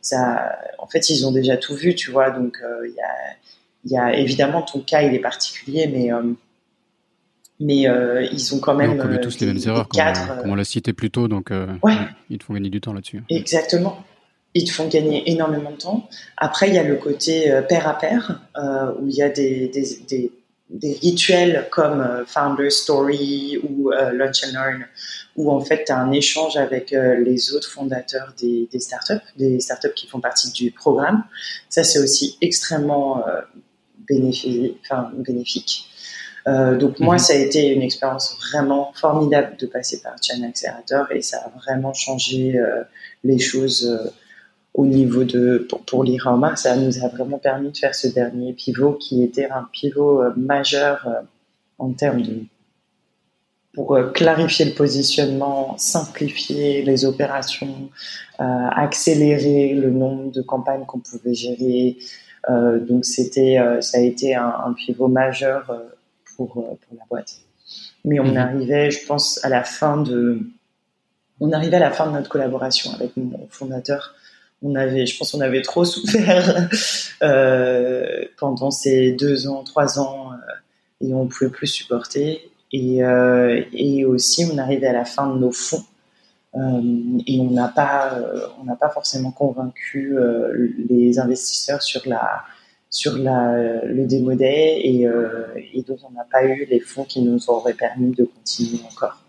ça, en fait, ils ont déjà tout vu, tu vois. Donc, il y a, y, a, évidemment ton cas, il est particulier, mais mais euh, ils ont quand même. on commet tous les mêmes erreurs, comme, on l'a cité plus tôt, donc ils te font gagner du temps là-dessus. Exactement. Ils te font gagner énormément de temps. Après, il y a le côté euh, pair à pair, euh, où il y a des, des, des, des rituels comme Founder Story ou Lunch and Learn, où en fait, tu as un échange avec les autres fondateurs des, des, startups, des startups qui font partie du programme. Ça, c'est aussi extrêmement bénéfique. Enfin, bénéfique. Euh, donc moi, mhm. ça a été une expérience vraiment formidable de passer par Channel Accelerator et ça a vraiment changé euh, les choses euh, au niveau de pour, pour l'IRAMA. Ça nous a vraiment permis de faire ce dernier pivot qui était un pivot majeur en termes de pour clarifier le positionnement, simplifier les opérations, accélérer le nombre de campagnes qu'on pouvait gérer. donc c'était, ça a été un, un pivot majeur pour, euh, pour la boîte. Mais on mhm. arrivait, je pense, à la fin de, on arrivait à la fin de notre collaboration avec mon fondateur. On avait, je pense, on avait trop souffert euh, pendant ces deux ans, trois ans, euh, et on pouvait plus supporter. Et, et aussi, on arrivait à la fin de nos fonds. et on n'a pas, on n'a pas forcément convaincu les investisseurs sur la, sur la, le démodé et, euh, et donc on n'a pas eu les fonds qui nous auraient permis de continuer encore.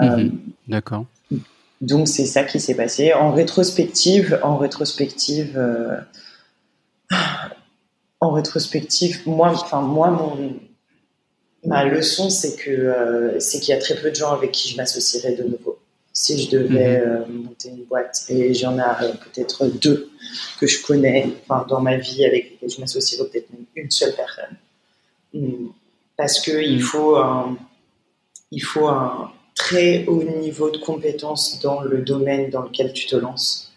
Mhm. Euh, D'accord. Donc c'est ça qui s'est passé. En rétrospective, en rétrospective, euh, en rétrospective, moi, enfin moi, mon, ma leçon c'est que euh, c'est qu'il y a très peu de gens avec qui je m'associerais de nouveau si je devais mhm. euh, monter une boîte. Et j'en ai euh, peut-être deux que je connais enfin, dans ma vie avec lesquels je m'associerais peut-être même une seule personne. Hmm. Parce qu'il mhm. faut, un, il faut un très haut niveau de compétence dans le domaine dans lequel tu te lances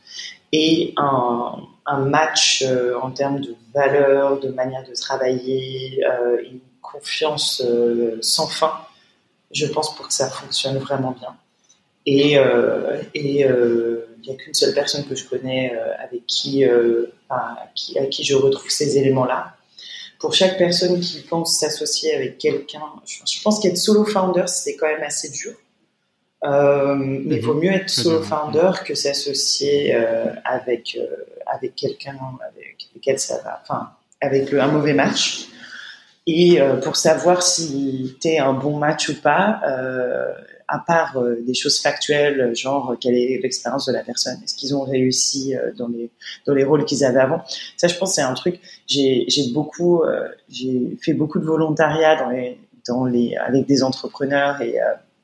et un, un match euh, en termes de valeur, de manière de travailler, une confiance sans fin, je pense, pour que ça fonctionne vraiment bien. Et euh, euh, il n'y a qu'une seule personne que je connais euh, avec qui, à qui, à qui je retrouve ces éléments-là. Pour chaque personne qui pense s'associer avec quelqu'un, je, pense qu'être solo founder, c'est quand même assez dur. Euh, mais il mhm. vaut mieux être solo founder que s'associer euh, avec euh, avec quelqu'un avec lequel ça va, enfin avec le, un mauvais match. Et pour savoir si tu es un bon match ou pas, à part euh, des choses factuelles, genre quelle est l'expérience de la personne, est-ce qu'ils ont réussi euh, dans les dans les rôles qu'ils avaient avant. Ça, je pense, c'est un truc. J'ai j'ai beaucoup euh, j'ai fait beaucoup de volontariat dans les dans les avec des entrepreneurs et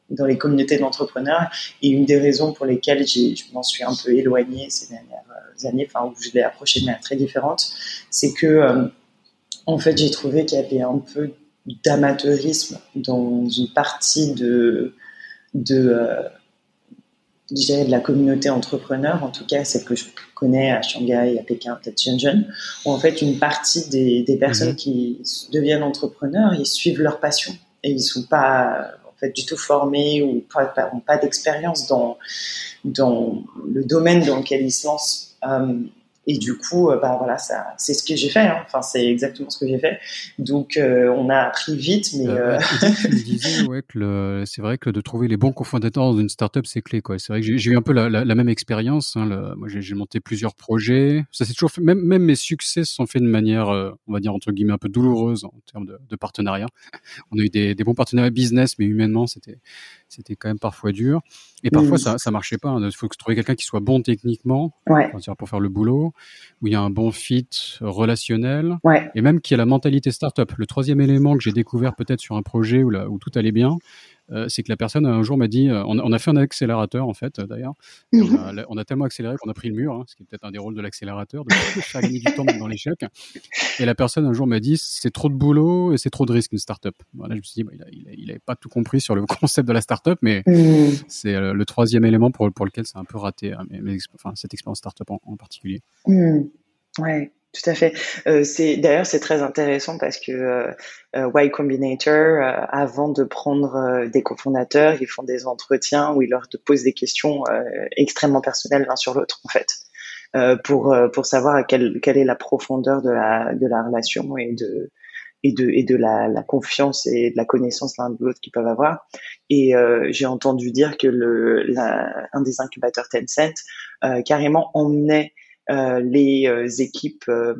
dans les communautés d'entrepreneurs. Et une des raisons pour lesquelles je m'en suis un peu éloignée ces dernières années, enfin où je l'ai approché de manière très différente, c'est que en fait j'ai trouvé qu'il y avait un peu d'amateurisme dans une partie de de, euh, de la communauté entrepreneur, en tout cas celle que je connais à Shanghai, à Pékin, peut-être Shenzhen, où en fait une partie des, des personnes mhm. qui deviennent entrepreneurs, ils suivent leur passion et ils sont pas en fait du tout formés ou pas, ont pas d'expérience dans dans le domaine dans lequel ils se lancent. Euh, et du coup, euh, bah voilà, ça, c'est ce que j'ai fait. Hein. Enfin, c'est exactement ce que j'ai fait. Donc, euh, on a appris vite, mais. Euh, tu me disais, ouais, que c'est vrai que de trouver les bons cofondateurs dans une startup, c'est clé, quoi. C'est vrai que j'ai eu un peu la, la, même expérience. Hein, moi, j'ai monté plusieurs projets. Ça s'est toujours fait. Même, même mes succès se sont faits de manière, on va dire entre guillemets, un peu douloureuse en termes de, de partenariat. On a eu des, des bons partenariats business, mais humainement, c'était c'était quand même parfois dur. Et parfois, ça, ça marchait pas. Hein. Il faut trouver quelqu'un qui soit bon techniquement pour faire le boulot, où il y a un bon fit relationnel, et même qui a la mentalité startup. Le troisième élément que j'ai découvert peut-être sur un projet où, là, où tout allait bien, c'est que la personne un jour m'a dit, euh, on, a fait un accélérateur en fait d'ailleurs, mhm. on, a tellement accéléré qu'on a pris le mur, hein, ce qui est peut-être un des rôles de l'accélérateur, de faire gagner du temps dans l'échec. Et la personne un jour m'a dit, c'est trop de boulot et c'est trop de risque une startup. Voilà, je me suis dit, bah, il, n'avait pas tout compris sur le concept de la startup, mais mhm. c'est euh, le troisième élément pour, pour lequel c'est un peu raté, hein, mais, enfin, cette expérience startup en, en particulier. Mhm. Ouais. Tout à fait. Euh, c'est d'ailleurs c'est très intéressant parce que euh, euh Y Combinator, euh, avant de prendre euh, des cofondateurs, ils font des entretiens où ils leur posent des questions extrêmement personnelles l'un sur l'autre en fait, pour pour savoir quelle quelle est la profondeur de la de la relation et de et de et de la, la confiance et de la connaissance l'un de l'autre qu'ils peuvent avoir. Et j'ai entendu dire que le la, un des incubateurs Tencent carrément emmenait euh, les euh, équipes euh,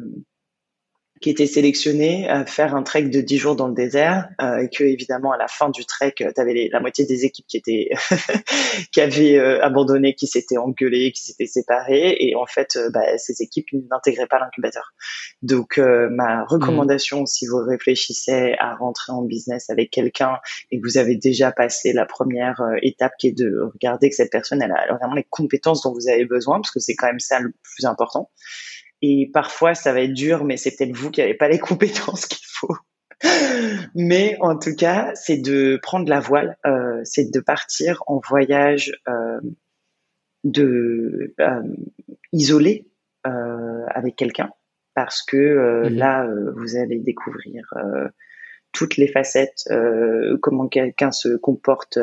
qui étaient sélectionnées à faire un trek de 10 jours dans le désert et que évidemment à la fin du trek tu avais la moitié des équipes qui étaient qui avaient abandonné qui s'étaient engueulées qui s'étaient séparées et en fait bah, ces équipes n'intégraient pas l'incubateur. Donc ma recommandation si vous réfléchissez à rentrer en business avec quelqu'un et que vous avez déjà passé la première étape qui est de regarder que cette personne elle a vraiment les compétences dont vous avez besoin parce que c'est quand même ça le plus important et parfois, ça va être dur, mais c'est peut-être vous qui n'avez pas les compétences qu'il faut. mais en tout cas, c'est de prendre la voile, euh, c'est de partir en voyage euh, de euh, isolé avec quelqu'un, parce que mhm. là, vous allez découvrir toutes les facettes, comment quelqu'un se comporte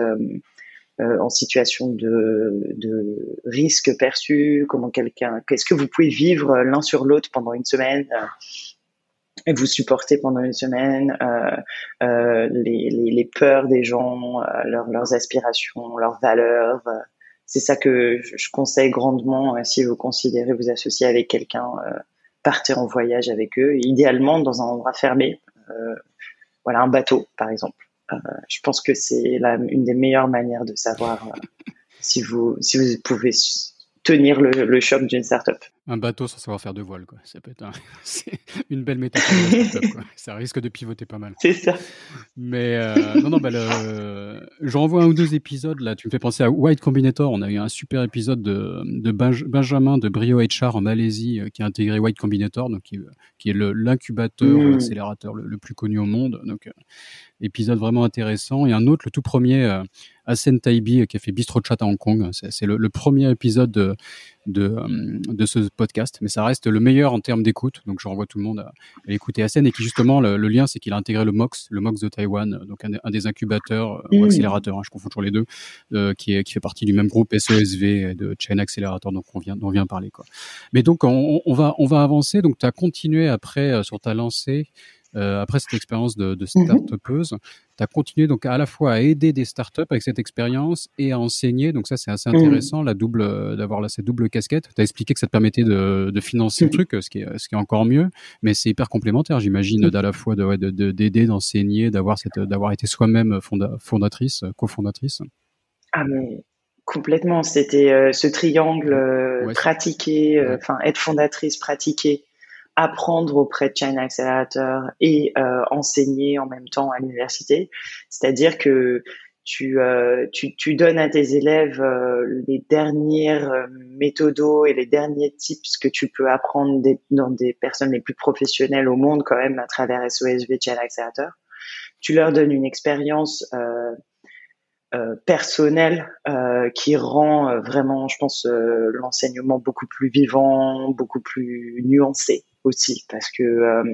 euh, en situation de, de, risque perçu, comment quelqu'un, qu'est-ce que vous pouvez vivre l'un sur l'autre pendant une semaine euh, et vous supporter pendant une semaine, euh, euh les, les, les, peurs des gens, euh, leurs, leurs aspirations, leurs valeurs. c'est ça que je conseille grandement si vous considérez vous associer avec quelqu'un, partez en voyage avec eux, idéalement dans un endroit fermé, voilà un bateau par exemple. Euh, je pense que c'est une des meilleures manières de savoir euh, si vous si vous pouvez tenir le, le choc d'une startup. Un bateau sans savoir faire de voile, quoi. Ça peut être une belle métaphore. quoi. Ça risque de pivoter pas mal. C'est ça. Mais euh, non, non, bah, le... je renvoie un ou deux épisodes là. Tu me fais penser à White Combinator. On a eu un super épisode de, de Benjamin de Brio HR en Malaisie qui a intégré White Combinator, donc qui, qui est l'incubateur, mmh. l'accélérateur le, le, plus connu au monde. Donc épisode vraiment intéressant. Et un autre, le tout premier, euh, Asen Taibi, euh, qui a fait Bistro Chat à Hong Kong. C'est le, le, premier épisode de, de, euh, de, ce podcast, mais ça reste le meilleur en termes d'écoute. Donc je renvoie tout le monde à, à écouter Asen. Et qui justement, le, lien, c'est qu'il a intégré le MOX, le MOX de Taïwan, donc un, des incubateurs ou mmh. accélérateurs, hein, je confonds toujours les deux, euh, qui, est, qui fait partie du même groupe SOSV de Chain Accelerator, donc on vient, on vient parler. Quoi. Mais donc on, on va, on va avancer. Donc tu as continué après sur ta lancée euh, après cette expérience de, de mhm. start-upeuse, tu as continué donc à la fois à aider des startups avec cette expérience et à enseigner. Donc ça, c'est assez mhm. intéressant, la double, d'avoir cette double casquette. Tu as expliqué que ça te permettait de, de financer le mhm. truc, ce qui, est, ce qui est encore mieux, mais c'est hyper complémentaire, j'imagine, d'à la fois d'aider, de, d'aider, d'enseigner, d'avoir cette, d'avoir été soi-même fondatrice, cofondatrice. Ah mais complètement, c'était euh, ce triangle euh, pratiquer, enfin être fondatrice, pratiquer apprendre auprès de China Accelerator et euh, enseigner en même temps à l'université. C'est-à-dire que tu, euh, tu, tu, donnes à tes élèves euh, les dernières euh, méthodos et les derniers tips que tu peux apprendre des, dans des personnes les plus professionnelles au monde quand même à travers SOSV China Accelerator. Tu leur donnes une expérience euh, euh, personnelle qui rend vraiment, je pense, l'enseignement beaucoup plus vivant, beaucoup plus nuancé aussi parce que euh,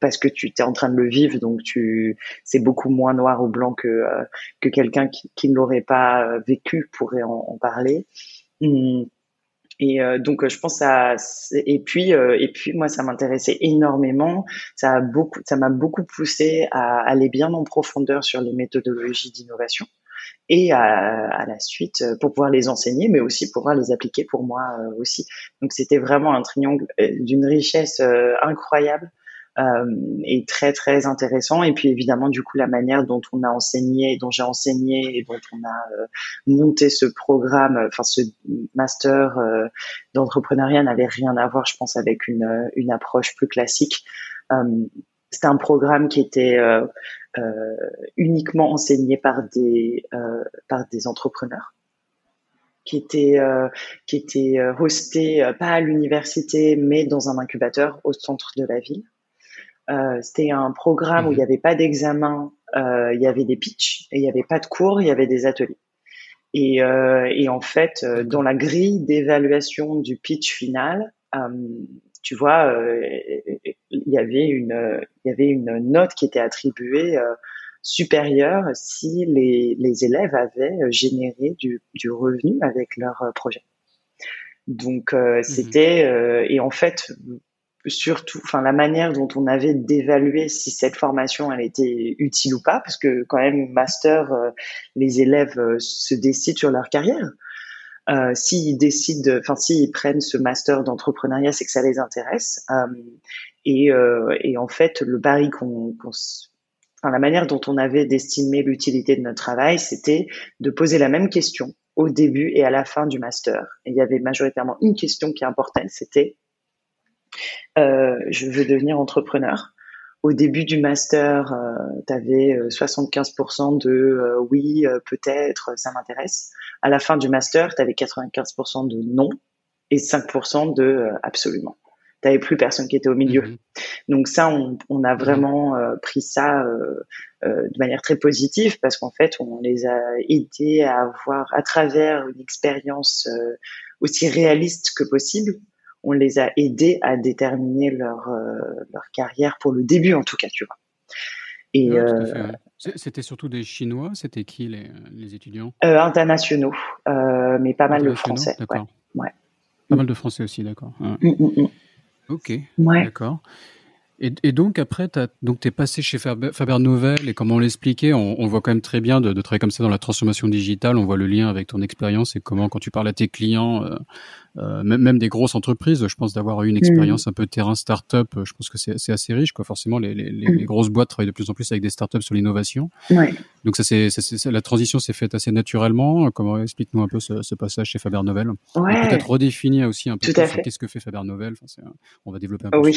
parce que tu es en train de le vivre, donc tu c'est beaucoup moins noir ou blanc que euh, que quelqu'un qui, ne l'aurait pas euh, vécu pourrait en, parler. Hum. Et donc je pense à et puis et puis moi ça m'intéressait énormément, ça a beaucoup ça m'a beaucoup poussé à aller bien en profondeur sur les méthodologies d'innovation et à, la suite euh, pour pouvoir les enseigner, mais aussi pour pouvoir les appliquer pour moi euh, aussi. Donc c'était vraiment un triangle euh, d'une richesse incroyable. Euh, et très très intéressant et puis évidemment du coup la manière dont on a enseigné dont j'ai enseigné et dont on a monté ce programme enfin ce master d'entrepreneuriat n'avait rien à voir je pense avec une approche plus classique c'était un programme qui était euh, uniquement enseigné par des euh, par des entrepreneurs qui était euh, qui était hosté pas à l'université mais dans un incubateur au centre de la ville. C'était un programme où il n'y mhm. avait pas d'examen, il y avait des pitchs et il n'y avait pas de cours, il y avait des ateliers. Et, et en fait, dans la grille d'évaluation du pitch final, tu vois, il y avait une, il y avait une note qui était attribuée supérieure si les, les élèves avaient généré du, du revenu avec leur projet. Donc mmh c'était et en fait surtout, enfin la manière dont on avait d'évaluer si cette formation elle était utile ou pas, parce que quand même master, euh, les élèves euh, se décident sur leur carrière. Euh, s'ils décident, enfin s'ils prennent ce master d'entrepreneuriat, c'est que ça les intéresse. Euh, et, et, en fait, le pari qu'on, enfin la manière dont on avait d'estimer l'utilité de notre travail, c'était de poser la même question au début et à la fin du master. Et il y avait majoritairement une question qui importante, c'était euh, je veux devenir entrepreneur. Au début du master, euh, tu avais 75% de euh, oui, peut-être, ça m'intéresse. À la fin du master, tu avais 95% de non et 5% de absolument. Tu n'avais plus personne qui était au milieu. Mhm. Donc ça, on, on a mhm. vraiment pris ça de manière très positive parce qu'en fait, on les a aidés à avoir, à travers une expérience aussi réaliste que possible, on les a aidés à déterminer leur, euh, leur carrière pour le début en tout cas, tu vois. Et euh, c'était surtout des Chinois, c'était qui les, les étudiants? Euh, Internationaux, mais pas mal de Français. Ouais. Pas mal de Français aussi, d'accord. Mm, mm, Ok. D'accord. Et, donc après, tu es passé chez Faber, Faber Novel et comme on l'expliquait, on, voit quand même très bien de, travailler comme ça dans la transformation digitale. On voit le lien avec ton expérience et comment quand tu parles à tes clients, euh, euh, même, des grosses entreprises, je pense d'avoir eu une expérience mm. un peu terrain start-up, je pense que c'est assez riche. Quoi. Forcément, les, mm. grosses boîtes travaillent de plus en plus avec des start-up sur l'innovation. Donc ça, c'est la transition s'est faite assez naturellement. Comment explique-nous un peu ce, passage chez Faber Novel Peut-être redéfinir aussi un peu qu'est-ce que fait Faber Novel. on va développer un peu. Oui.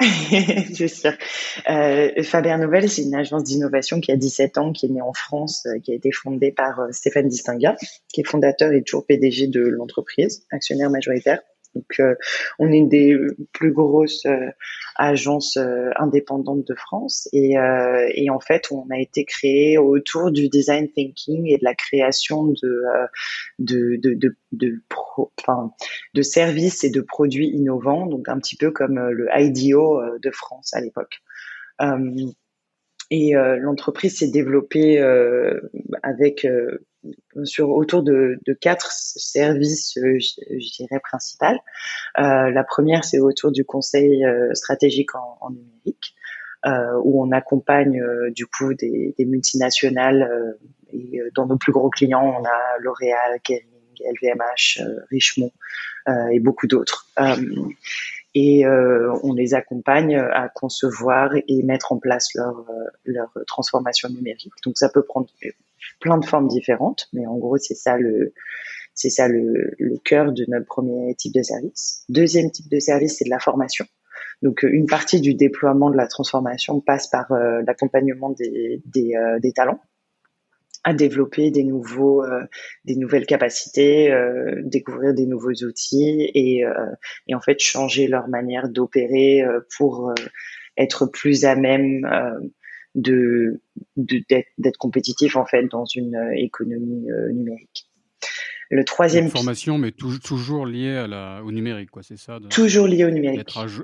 Euh, Faber Novel, c'est une agence d'innovation qui a 17 ans, qui est née en France, euh, qui a été fondée par euh, Stéphane Distinga, qui est fondateur et toujours PDG de l'entreprise, actionnaire majoritaire. Donc, euh, on est une des plus grosses euh, agences euh, indépendantes de France et, en fait, on a été créé autour du design thinking et de la création de de de de, de services et de produits innovants, donc un petit peu comme le IDEO de France à l'époque. et l'entreprise s'est développée avec sur autour de, quatre services, euh, je, dirais principal. Euh, la première, c'est autour du conseil euh, stratégique en, numérique, où on accompagne du coup des, des multinationales. et dans nos plus gros clients, on a L'Oréal, Kering, LVMH, Richemont et beaucoup d'autres. Et on les accompagne à concevoir et mettre en place leur, leur transformation numérique. Donc ça peut prendre plein de formes différentes, mais en gros, c'est ça le, c'est ça le, le cœur de notre premier type de service. Deuxième type de service, c'est de la formation. Donc, une partie du déploiement de la transformation passe par euh, l'accompagnement des, des, euh, des, talents à développer des nouveaux, euh, des nouvelles capacités, découvrir des nouveaux outils et, et en fait changer leur manière d'opérer pour être plus à même de d'être compétitif en fait dans une euh, économie euh, numérique. Le troisième formation, mais toujours lié à la, au numérique, quoi, c'est ça. toujours lié au numérique.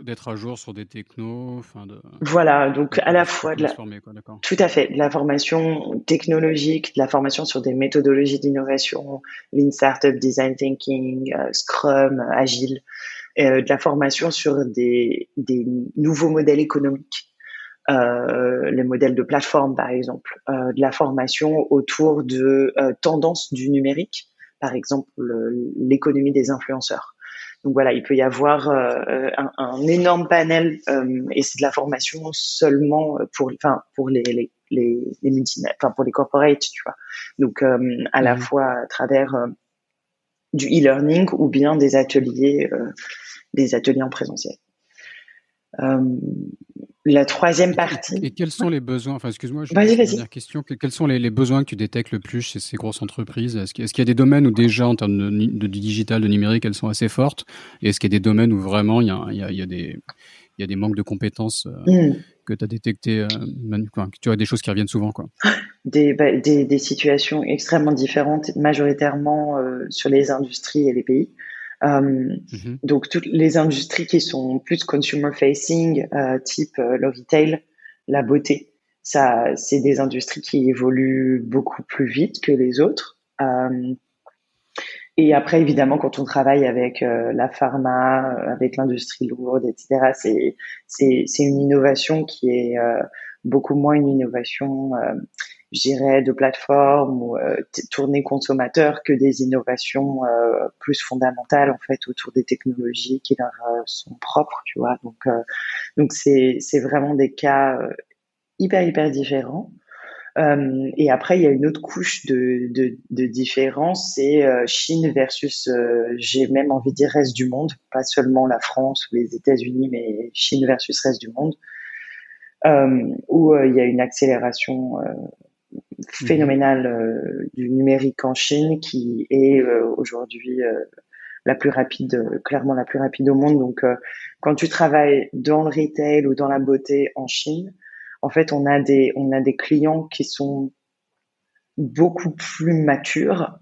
D'être à, jour sur des technos, enfin de. Voilà, donc à la fois de la. Quoi, tout à fait, de la formation technologique, de la formation sur des méthodologies d'innovation, Lean Startup, Design Thinking, euh, Scrum, Agile, de la formation sur des, des nouveaux modèles économiques euh, les modèles de plateforme par exemple, euh, de la formation autour de euh, tendances du numérique, par exemple l'économie des influenceurs. Donc voilà, il peut y avoir euh, un, un, énorme panel et c'est de la formation seulement pour, enfin pour les les les, les enfin pour les corporates, tu vois. Donc à la mmh. fois à travers du e-learning ou bien des ateliers des ateliers en présentiel. Euh, la troisième partie. Et quels sont les besoins Enfin, excuse-moi, je vas-y, vas-y. question. Quels sont les, besoins que tu détectes le plus chez ces grosses entreprises? Est-ce qu'il y a des domaines où déjà, en termes de, digital, de numérique, elles sont assez fortes? Et est-ce qu'il y a des domaines où vraiment il y a, il y a, des il y a des manques de compétences euh, hmm. que tu as détectées, euh, tu vois, des choses qui reviennent souvent. Quoi? Des, bah, des, des situations extrêmement différentes, majoritairement euh, sur les industries et les pays. Mm-hmm. Donc toutes les industries qui sont plus consumer facing, type le retail, la beauté, ça, c'est des industries qui évoluent beaucoup plus vite que les autres. Euh, et après, évidemment, quand on travaille avec euh, la pharma, euh, avec l'industrie lourde, etc., c'est c'est c'est une innovation qui est euh, beaucoup moins une innovation, je dirais, de plateforme ou tournée consommateur que des innovations plus fondamentales en fait autour des technologies qui leur sont propres, tu vois. Donc donc c'est c'est vraiment des cas hyper hyper différents. Euh, et après, il y a une autre couche de, de, de différence, c'est euh, Chine versus, euh, j'ai même envie de dire reste du monde, pas seulement la France ou les États-Unis, mais Chine versus reste du monde, où il y a une accélération phénoménale du numérique en Chine qui est aujourd'hui la plus rapide, clairement la plus rapide au monde. Donc, quand tu travailles dans le retail ou dans la beauté en Chine, en fait, on a des, on a des clients qui sont beaucoup plus matures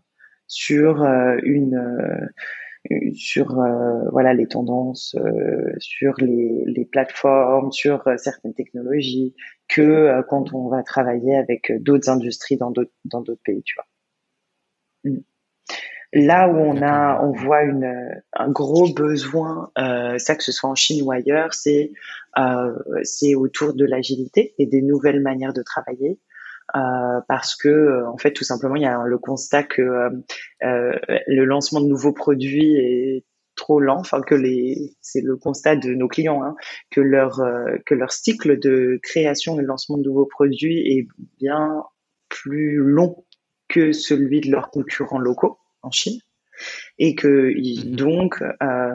sur euh, une, euh, sur euh, voilà les tendances, sur les, les, plateformes, sur certaines technologies que quand on va travailler avec d'autres industries dans d'autres dans d'autres pays, tu vois. Mm. Là où on a, on voit une, un gros besoin, euh, ça que ce soit en Chine ou ailleurs, c'est euh, c'est autour de l'agilité et des nouvelles manières de travailler. Euh, parce que en fait tout simplement il y a le constat que euh, le lancement de nouveaux produits est trop lent enfin que les c'est le constat de nos clients hein, que leur euh, que leur cycle de création et de lancement de nouveaux produits est bien plus long que celui de leurs concurrents locaux en Chine et que mhm. donc euh,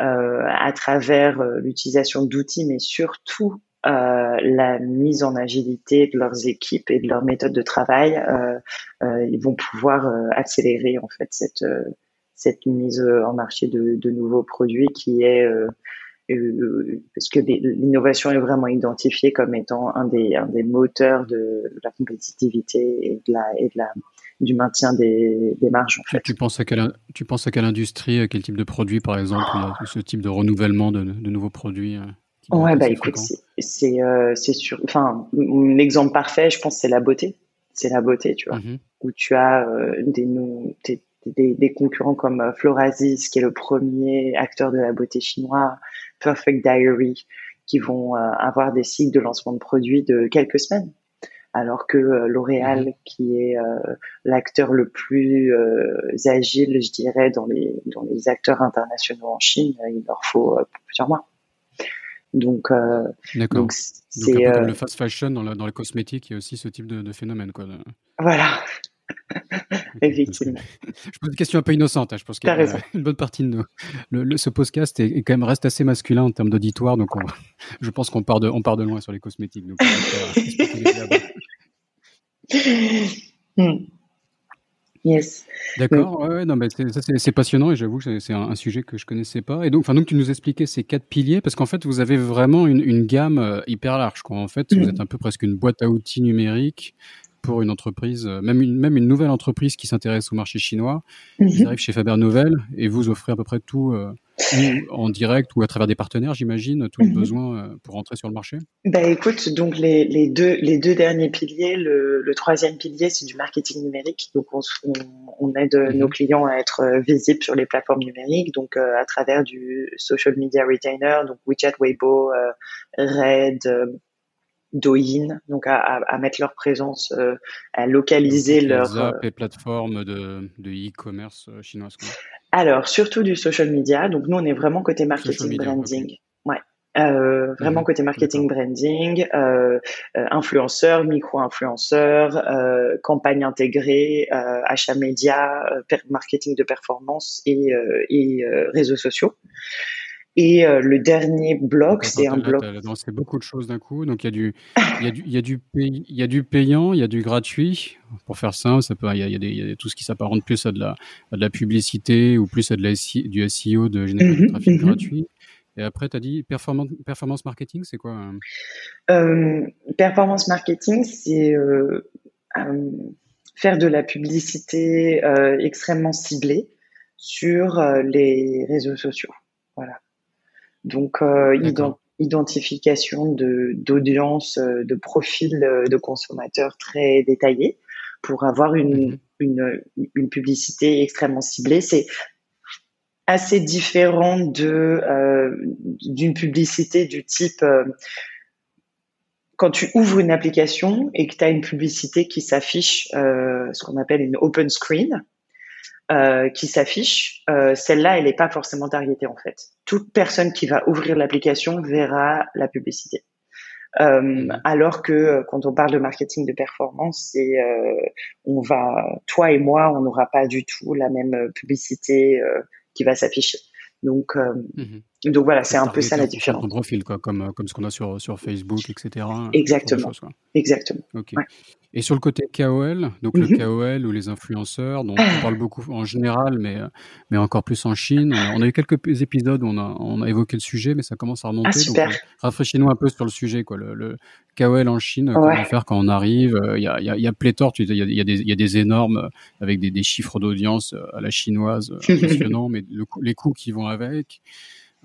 euh, à travers l'utilisation d'outils, mais surtout la mise en agilité de leurs équipes et de leurs méthodes de travail, ils vont pouvoir accélérer en fait cette cette mise en marché de, de nouveaux produits qui est parce que l'innovation est vraiment identifiée comme étant un des, un des moteurs de la compétitivité et de la, et de la, du maintien des, des marges. En fait. tu, penses à quelle, tu penses à quelle industrie, quel type de produit par exemple, ce type de renouvellement de, de nouveaux produits euh, Ouais, bah écoute, c'est euh, sûr. Enfin, l'exemple parfait, je pense, c'est la beauté. C'est la beauté, tu vois, mm-hmm. où tu as euh, des, des, des, concurrents comme Florasis, qui est le premier acteur de la beauté chinois, Perfect Diary, qui vont avoir des cycles de lancement de produits de quelques semaines alors que euh, L'Oréal, mhm. qui est euh, l'acteur le plus euh, agile, je dirais, dans les, dans les acteurs internationaux en Chine, il leur faut plusieurs mois. Donc, donc c'est le fast fashion dans, dans les cosmétiques, il y a aussi ce type de, phénomène, quoi. Voilà. Effectivement. Je pose une question un peu innocente. Hein. Je pense qu'il une bonne partie de nous. Le, ce podcast est, quand même reste assez masculin en termes d'auditoire, donc je pense qu'on part de, on part de loin sur les cosmétiques. Donc. Yes. D'accord. Ouais, non, mais c'est passionnant et j'avoue que c'est un, sujet que je connaissais pas. Et donc, enfin, donc tu nous expliquais ces quatre piliers parce qu'en fait, vous avez vraiment une, une gamme euh, hyper large. Quoi. En fait, vous hmm. êtes un peu presque une boîte à outils numérique pour une entreprise, euh, même une, même une nouvelle entreprise qui s'intéresse au marché chinois, mhm. ils arrivent chez Faber Novel et vous offrez à peu près tout euh, en direct ou à travers des partenaires, j'imagine, tous les mhm. besoins euh, pour entrer sur le marché bah, Écoute, donc les, les, deux, les deux derniers piliers, le, le troisième pilier, c'est du marketing numérique. Donc on, on, aide mhm. nos clients à être visibles sur les plateformes numériques, donc à travers du social media retainer, donc WeChat, Weibo, Red, Douyin, donc à, à, mettre leur présence, euh, à localiser leur. Euh, et plateformes de e-commerce euh, chinoises. Alors surtout du social media. Donc nous on est vraiment côté marketing branding. Ouais. Euh, vraiment mhm. côté marketing branding, euh, influenceurs, micro-influenceurs, campagne intégrée, achat média, marketing de performance et, et réseaux sociaux. Et euh, le dernier bloc, c'est un bloc. C'est beaucoup de choses d'un coup. Donc il y a du, il y a du, il y a du, il y a du payant, il y a du gratuit. Pour faire simple, ça peut, il y a, il y a, des, il y a tout ce qui s'apparente plus à de la, à de la publicité ou plus à de la, du SEO de génération de mhm, trafic mhm. gratuit. Et après, tu as dit performance, performance marketing, c'est quoi hein? Euh, Performance marketing, c'est euh, euh, faire de la publicité extrêmement ciblée sur les réseaux sociaux. Voilà. Donc, identification de d'audience, de profil de consommateurs très détaillé pour avoir une, mhm. une, une, publicité extrêmement ciblée. C'est assez différent de euh, d'une publicité du type euh, quand tu ouvres une application et que tu as une publicité qui s'affiche, euh, ce qu'on appelle une open screen, euh, qui s'affiche, euh, celle-là, elle n'est pas forcément targetée en fait. Toute personne qui va ouvrir l'application verra la publicité. Euh, mhm. alors que euh, quand on parle de marketing de performance, c'est euh, on va, toi et moi, on n'aura pas du tout la même publicité qui va s'afficher. Donc, mhm. Donc voilà, c'est un peu ça la différence. Un profil, quoi, comme, comme ce qu'on a sur, sur Facebook, etc. Exactement. Exactement. Et sur le côté KOL, donc le mhm. KOL ou les influenceurs, dont on parle beaucoup en général, mais, mais encore plus en Chine. On a, eu quelques épisodes où on a, on a évoqué le sujet, mais ça commence à remonter. Ah, super. Euh, rafraîchis-nous un peu sur le sujet, quoi. Le, le KOL en Chine, comment faire quand on arrive Il y a, y, a, y a pléthore, il y a, y, a des, y a des énormes, euh, avec des, des chiffres d'audience euh, à la chinoise, impressionnants, mais les coûts qui vont avec.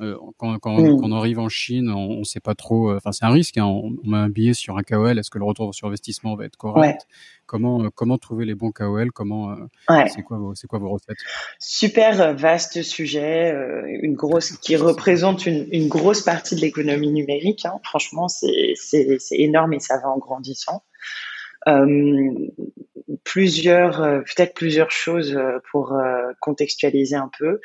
Euh, quand, quand, mm. quand, on arrive en Chine, on ne sait pas trop. Euh, enfin, c'est un risque. Hein, on, met un billet sur un KOL. Est-ce que le retour sur investissement va être correct? Comment euh, comment trouver les bons KOL Comment c'est quoi vos c'est quoi vos recettes? Super vaste sujet, une grosse qui représente une, une grosse partie de l'économie numérique. Hein. Franchement, c'est c'est énorme et ça va en grandissant. plusieurs peut-être plusieurs choses pour contextualiser un peu.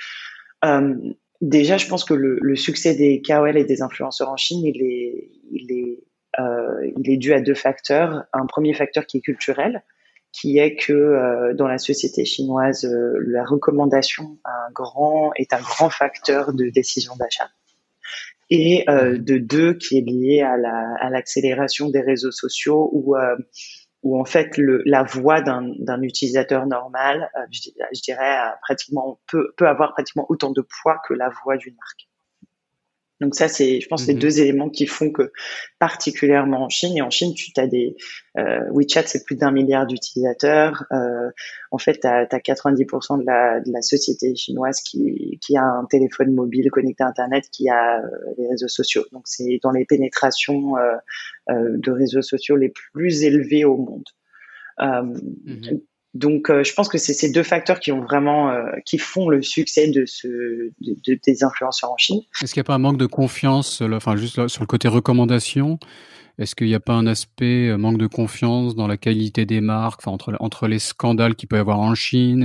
Déjà, je pense que le, le, succès des KOL et des influenceurs en Chine, il est, il est, euh, il est dû à deux facteurs. Un premier facteur qui est culturel, qui est que euh, dans la société chinoise, euh, la recommandation un grand, est un grand facteur de décision d'achat. Et euh, de deux, qui est lié à l'accélération la, à des réseaux sociaux où où en fait le, la voix d'un utilisateur normal, euh, je, je, dirais, pratiquement peut, peut avoir pratiquement autant de poids que la voix d'une marque. Donc ça, c'est, je pense, les mhm. deux éléments qui font que, particulièrement en Chine, et en Chine, tu as des euh, WeChat, c'est plus d'un milliard d'utilisateurs. Euh, en fait, tu as, 90% de la, de la société chinoise qui, qui a un téléphone mobile connecté à Internet, qui a euh, les réseaux sociaux. Donc c'est dans les pénétrations euh, euh, de réseaux sociaux les plus élevées au monde. Mhm. Donc, euh, je pense que c'est ces deux facteurs qui ont vraiment, euh, qui font le succès de ce, de, des influenceurs en Chine. Est-ce qu'il n'y a pas un manque de confiance, enfin juste sur le côté recommandation? Est-ce qu'il n'y a pas un aspect euh, manque de confiance dans la qualité des marques, enfin, entre, entre les scandales qu'il peut y avoir en Chine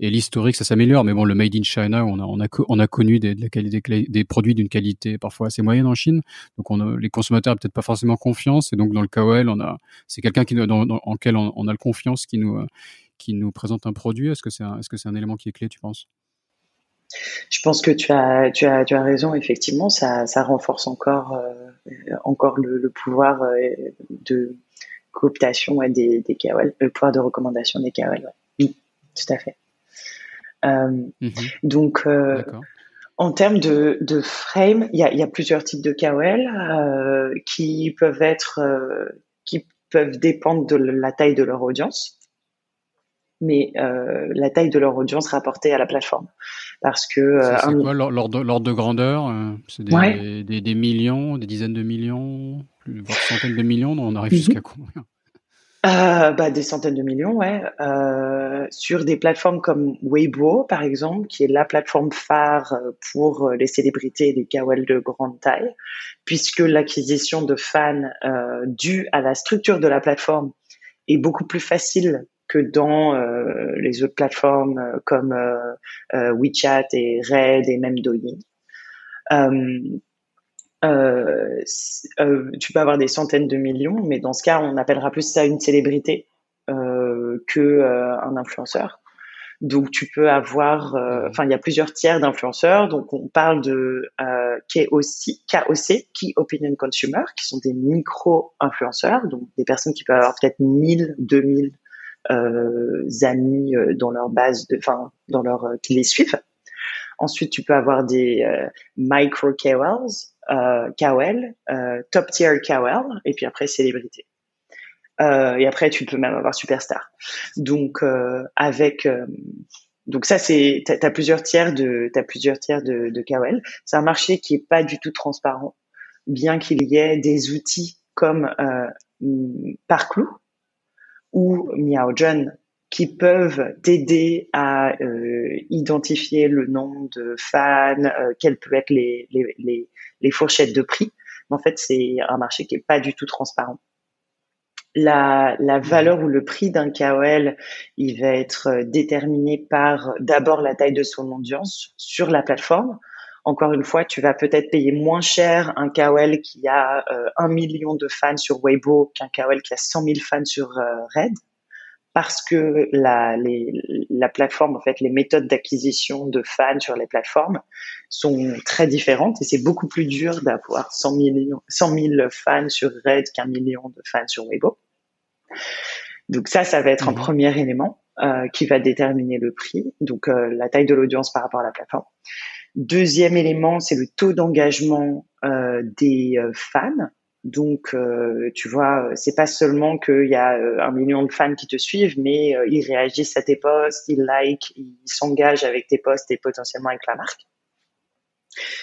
et, l'historique, ça s'améliore. Mais bon, le Made in China, on a, on a, on a connu des, qualité, des produits d'une qualité parfois assez moyenne en Chine. Donc, les consommateurs n'ont peut-être pas forcément confiance. Et donc, dans le KOL, on a, c'est quelqu'un en quel on, a le confiance qui nous, qui nous présente un produit. Est-ce que c'est un, est-ce un élément qui est clé, tu penses? Je pense que tu as, tu as, tu as raison. Effectivement, ça, ça renforce encore, euh, encore le, le pouvoir euh, de cooptation des, des KOL, le pouvoir de recommandation des KOL. Oui, tout à fait. Euh, mhm. Donc, euh, en termes de, de frame, il y a, y a, plusieurs types de KOL euh, qui peuvent être, qui peuvent dépendre de la taille de leur audience mais euh, la taille de leur audience rapportée à la plateforme. Parce que euh, c'est quoi l'ordre de grandeur euh, C'est des, des, des, millions, des dizaines de millions, voire centaines de millions. On arrive mhm. jusqu'à combien? Euh, bah, des centaines de millions, ouais. Euh, sur des plateformes comme Weibo, par exemple, qui est la plateforme phare pour les célébrités et les KOL de grande taille, puisque l'acquisition de fans euh, due à la structure de la plateforme est beaucoup plus facile que dans euh, les autres plateformes euh, comme euh, WeChat et Red et même Douyin. tu peux avoir des centaines de millions, mais dans ce cas, on appellera plus ça une célébrité que un influenceur. Donc tu peux avoir, enfin il y a plusieurs tiers d'influenceurs. Donc on parle de euh, KOC, KOC, Key Opinion Consumer, qui sont des micro-influenceurs, donc des personnes qui peuvent avoir peut-être 1000, 2000 euh, amis euh, dans leur base, de, enfin dans leur euh, qui les suivent. Ensuite, tu peux avoir des micro KOLs, euh, KOL, top tier KOL, et puis après célébrité. et après, tu peux même avoir superstar. Donc, avec donc ça, c'est, t'as, as plusieurs tiers de, t'as plusieurs tiers de, de KOL. C'est un marché qui est pas du tout transparent, bien qu'il y ait des outils comme euh, Parclou ou MiaoJohn qui peuvent t'aider à euh, identifier le nombre de fans, euh, quelles peuvent être les, les, les, les fourchettes de prix. Mais en fait, c'est un marché qui est pas du tout transparent la, la valeur ou le prix d'un KOL, il va être euh, déterminé par d'abord la taille de son audience sur la plateforme. Encore une fois, tu vas peut-être payer moins cher un KOL qui a euh, un million de fans sur Weibo qu'un KOL qui a 100 000 fans sur euh, Red, parce que la, les, la plateforme, en fait, les méthodes d'acquisition de fans sur les plateformes sont très différentes et c'est beaucoup plus dur d'avoir 100 millions, 100 000 fans sur Red qu'un million de fans sur Weibo. Donc ça, ça va être un mhm. premier élément euh, qui va déterminer le prix, donc euh, la taille de l'audience par rapport à la plateforme. Deuxième élément, c'est le taux d'engagement euh, des fans. Donc, tu vois, c'est pas seulement qu'il y a un million de fans qui te suivent, mais ils réagissent à tes posts, ils like, ils s'engagent avec tes posts et potentiellement avec la marque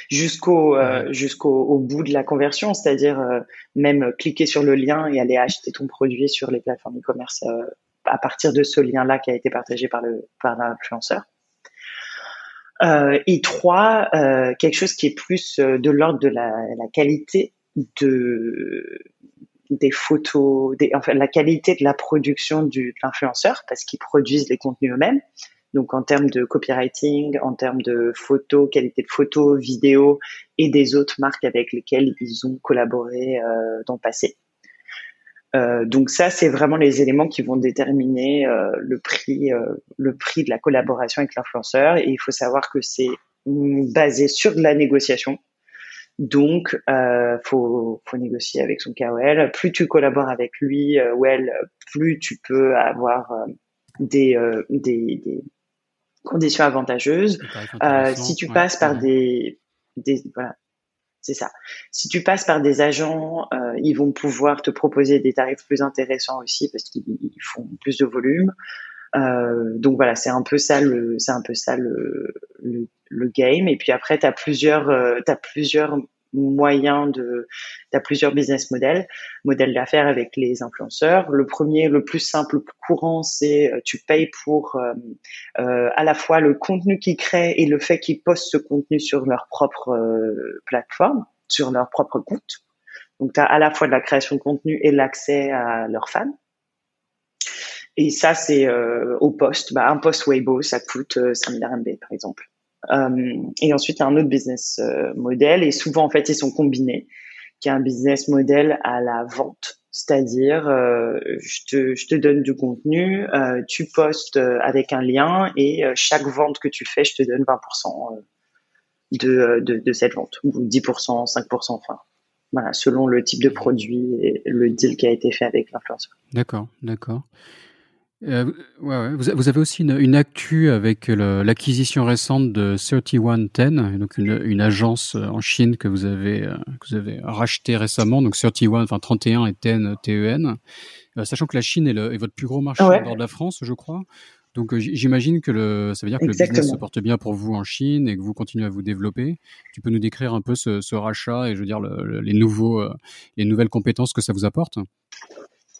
jusqu'au euh, jusqu'au au bout de la conversion, c'est-à-dire euh, même cliquer sur le lien et aller acheter ton produit sur les plateformes e-commerce euh, à partir de ce lien-là qui a été partagé par le par l'influenceur. Et trois, quelque chose qui est plus de l'ordre de la, la, qualité de des photos, des, enfin la qualité de la production du, de l'influenceur parce qu'ils produisent les contenus eux-mêmes. Donc en termes de copywriting, en termes de photos, qualité de photos, vidéos et des autres marques avec lesquelles ils ont collaboré euh, dans le passé. Euh, donc ça, c'est vraiment les éléments qui vont déterminer euh, le prix, euh, le prix de la collaboration avec l'influenceur. Et il faut savoir que c'est basé sur de la négociation. Donc, euh, faut, faut négocier avec son KOL. Plus tu collabores avec lui ou elle, plus tu peux avoir des, des, des, conditions avantageuses. Euh, si tu passes par des, des voilà, c'est ça. Si tu passes par des agents, euh, ils vont pouvoir te proposer des tarifs plus intéressants aussi parce qu'ils font plus de volume. Euh, donc voilà, c'est un peu ça le, c'est un peu ça le, le, le, game. Et puis après, t'as plusieurs, euh, t'as plusieurs moyen de, t'as plusieurs business models, modèles d'affaires avec les influenceurs. Le premier, le plus simple, le plus courant, c'est euh, tu payes pour euh, euh, à la fois le contenu qu'ils créent et le fait qu'ils postent ce contenu sur leur propre plateforme, sur leur propre compte. Donc, tu as à la fois de la création de contenu et l'accès à leurs fans. Et ça, c'est au poste. Bah, un post Weibo, ça coûte 5000 RMB, par exemple. Euh, et ensuite, il y a un autre business euh, model et souvent, en fait, ils sont combinés, qui est un business model à la vente. C'est-à-dire, euh, je, te, je te donne du contenu, tu postes avec un lien et chaque vente que tu fais, je te donne 20% de, de, de, cette vente, ou 10%, 5%, enfin, voilà, selon le type de produit et le deal qui a été fait avec l'influenceur. D'accord, d'accord. Euh, ouais, ouais. Vous, vous, avez aussi une, une actu avec l'acquisition récente de 3110, donc une, une, agence euh, en Chine que vous avez euh, que vous avez racheté récemment, donc 31, enfin 31 et 10 TEN, euh, sachant que la Chine est, le, est, votre plus gros marché ouais. de la France, je crois. Donc j'imagine que le, ça veut dire que Exactement. le business se porte bien pour vous en Chine et que vous continuez à vous développer. Tu peux nous décrire un peu ce, ce rachat et je veux dire le, les nouveaux, les nouvelles compétences que ça vous apporte?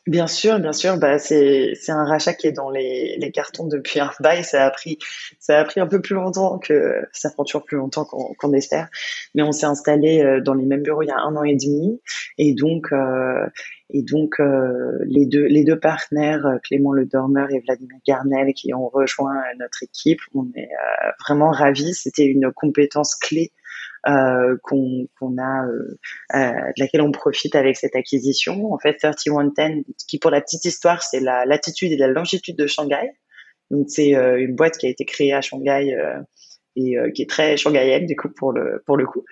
Bien sûr, bien sûr. Bah, c'est un rachat qui est dans les, cartons depuis un bail. Ça a pris un peu plus longtemps que ça prend toujours plus longtemps qu'on espère. Mais on s'est installé euh, dans les mêmes bureaux il y a un an et demi, et donc euh, euh, les deux les deux partenaires Clément Le Dormeur et Vladimir Garnel qui ont rejoint notre équipe, on est vraiment ravis. C'était une compétence clé euh, qu'on a, euh, euh, de laquelle on profite avec cette acquisition. En fait, 3110, qui pour la petite histoire, c'est la latitude et la longitude de Shanghai. Donc c'est une boîte qui a été créée à Shanghai et qui est très shanghaïenne du coup pour le pour le coup.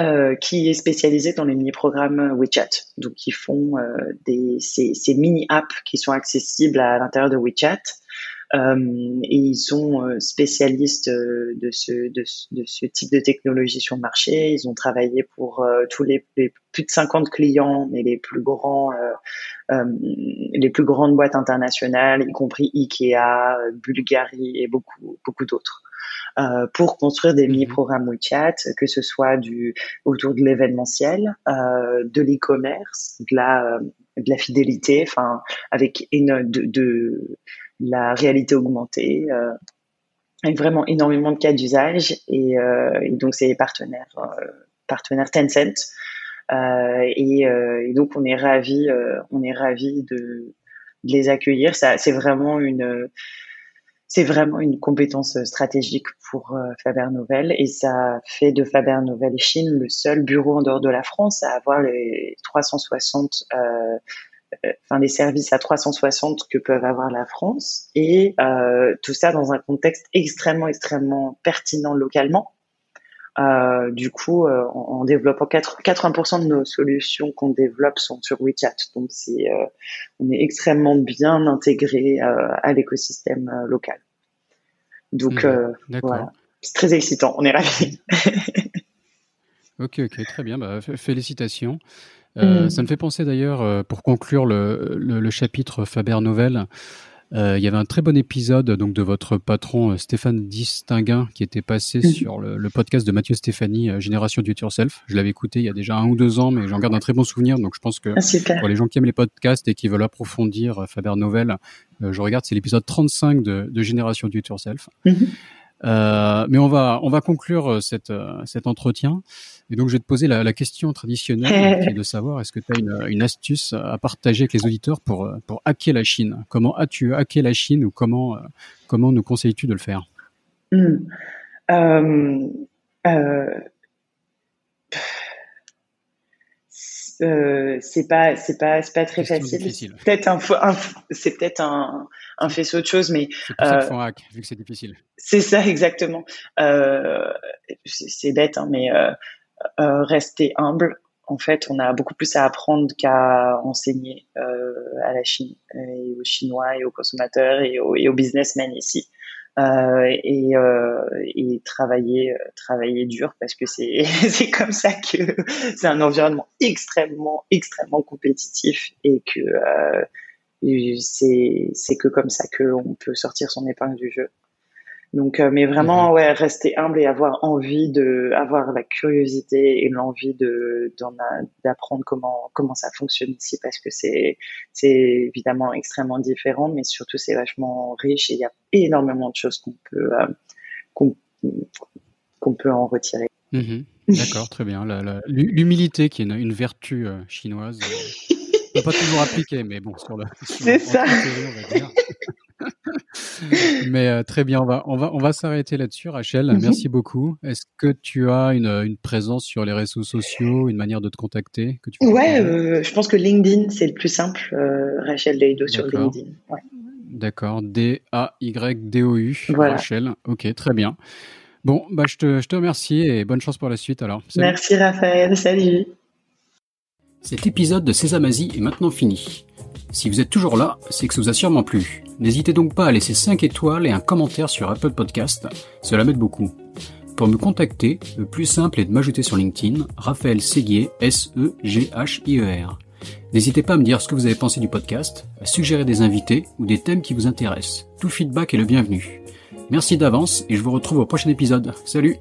Euh, qui est spécialisée dans les mini-programmes WeChat. Donc, ils font euh, des, ces, ces mini-apps qui sont accessibles à l'intérieur de WeChat et ils sont spécialistes de ce, de, ce type de technologie sur le marché. Ils ont travaillé pour tous les, les, plus de 50 clients, mais les plus grands, les plus grandes boîtes internationales, y compris Ikea, Bulgarie et beaucoup, beaucoup d'autres. Euh, pour construire des mhm. mini-programmes WeChat, que ce soit du autour de l'événementiel, euh, de l'e-commerce, de la, de la fidélité, enfin avec une, de, de la réalité augmentée. Euh, avec vraiment énormément de cas d'usage. Et, euh, donc c'est les partenaires euh, partenaires Tencent. Et, donc on est ravi on est de, les accueillir. Ça c'est vraiment une c'est vraiment une compétence stratégique pour Faber Novel. Et ça fait de Faber Novel Chine le seul bureau en dehors de la France à avoir les 360 euh, euh, enfin les services à 360 que peuvent avoir la France et euh, tout ça dans un contexte extrêmement extrêmement pertinent localement. Euh, du coup, euh, en, en, développant 80% de nos solutions qu'on développe sont sur WeChat, donc c'est on est extrêmement bien intégré à l'écosystème local. Donc, euh, voilà. C'est très excitant. On est ravis. ok, ok, très bien. Bah, félicitations. Euh, mm. Ça me fait penser d'ailleurs, euh, pour conclure le, le, chapitre Faber Novel, euh, il y avait un très bon épisode donc de votre patron euh, Stéphane Distinguin qui était passé mhm. sur le, le, podcast de Mathieu Stéphanie, Génération Do It Yourself. Je l'avais écouté il y a déjà un ou deux ans, mais j'en garde un très bon souvenir. Donc je pense que ah, pour les gens qui aiment les podcasts et qui veulent approfondir Faber Novel, je regarde, c'est l'épisode 35 de, de Génération Do It Yourself. Mhm. Euh, mais on va on va conclure cette, cet entretien. Et donc, je vais te poser la, la question traditionnelle qui est de savoir est-ce que tu as une, une, astuce à partager avec les auditeurs pour, pour hacker la Chine? Comment as-tu hacké la Chine ou comment, comment nous conseilles-tu de le faire? Hmm. euh, euh, euh, c'est pas c'est pas c'est pas très facile. Peut-être un, un c'est peut-être un, un faisceau de choses, mais euh, hack, vu que c'est difficile. C'est ça exactement. Euh, c'est bête, hein, mais euh, euh, rester humble. En fait, on a beaucoup plus à apprendre qu'à enseigner euh, à la Chine et aux Chinois et aux consommateurs et aux, et aux businessmen ici. Euh, et, euh, et, travailler travailler dur parce que c'est c'est comme ça que c'est un environnement extrêmement extrêmement compétitif et que euh, c'est c'est que comme ça que on peut sortir son épingle du jeu. Donc, euh, mais vraiment, mhm. ouais, rester humble et avoir envie de, avoir la curiosité et l'envie de, d'apprendre comment, comment ça fonctionne ici parce que c'est, c'est évidemment extrêmement différent, mais surtout c'est vachement riche et il y a énormément de choses qu'on peut, euh, qu'on, peut en retirer. Mhm. D'accord, très bien. l'humilité qui est une, vertu euh, chinoise. peut pas toujours appliquer, mais bon, sur le. C'est ça. on va dire. Mais euh, très bien, on va, on va, on va s'arrêter là-dessus, Rachel. Mhm. Merci beaucoup. Est-ce que tu as une, une, présence sur les réseaux sociaux, une manière de te contacter que tu Ouais, euh, je pense que LinkedIn, c'est le plus simple. Euh, Rachel Leido sur LinkedIn. Ouais. D'accord, D-A-Y-D-O-U, Rachel. Ok, très bien. Bon, bah, je, te, je te remercie et bonne chance pour la suite alors. Merci Raphaël, salut. Cet épisode de Sésamazie est maintenant fini. Si vous êtes toujours là, c'est que ça vous a sûrement plu. N'hésitez donc pas à laisser 5 étoiles et un commentaire sur Apple Podcast, cela m'aide beaucoup. Pour me contacter, le plus simple est de m'ajouter sur LinkedIn, Raphaël Séguier, S-E-G-H-I-E-R. N'hésitez pas à me dire ce que vous avez pensé du podcast, à suggérer des invités ou des thèmes qui vous intéressent. Tout feedback est le bienvenu. Merci d'avance et je vous retrouve au prochain épisode. Salut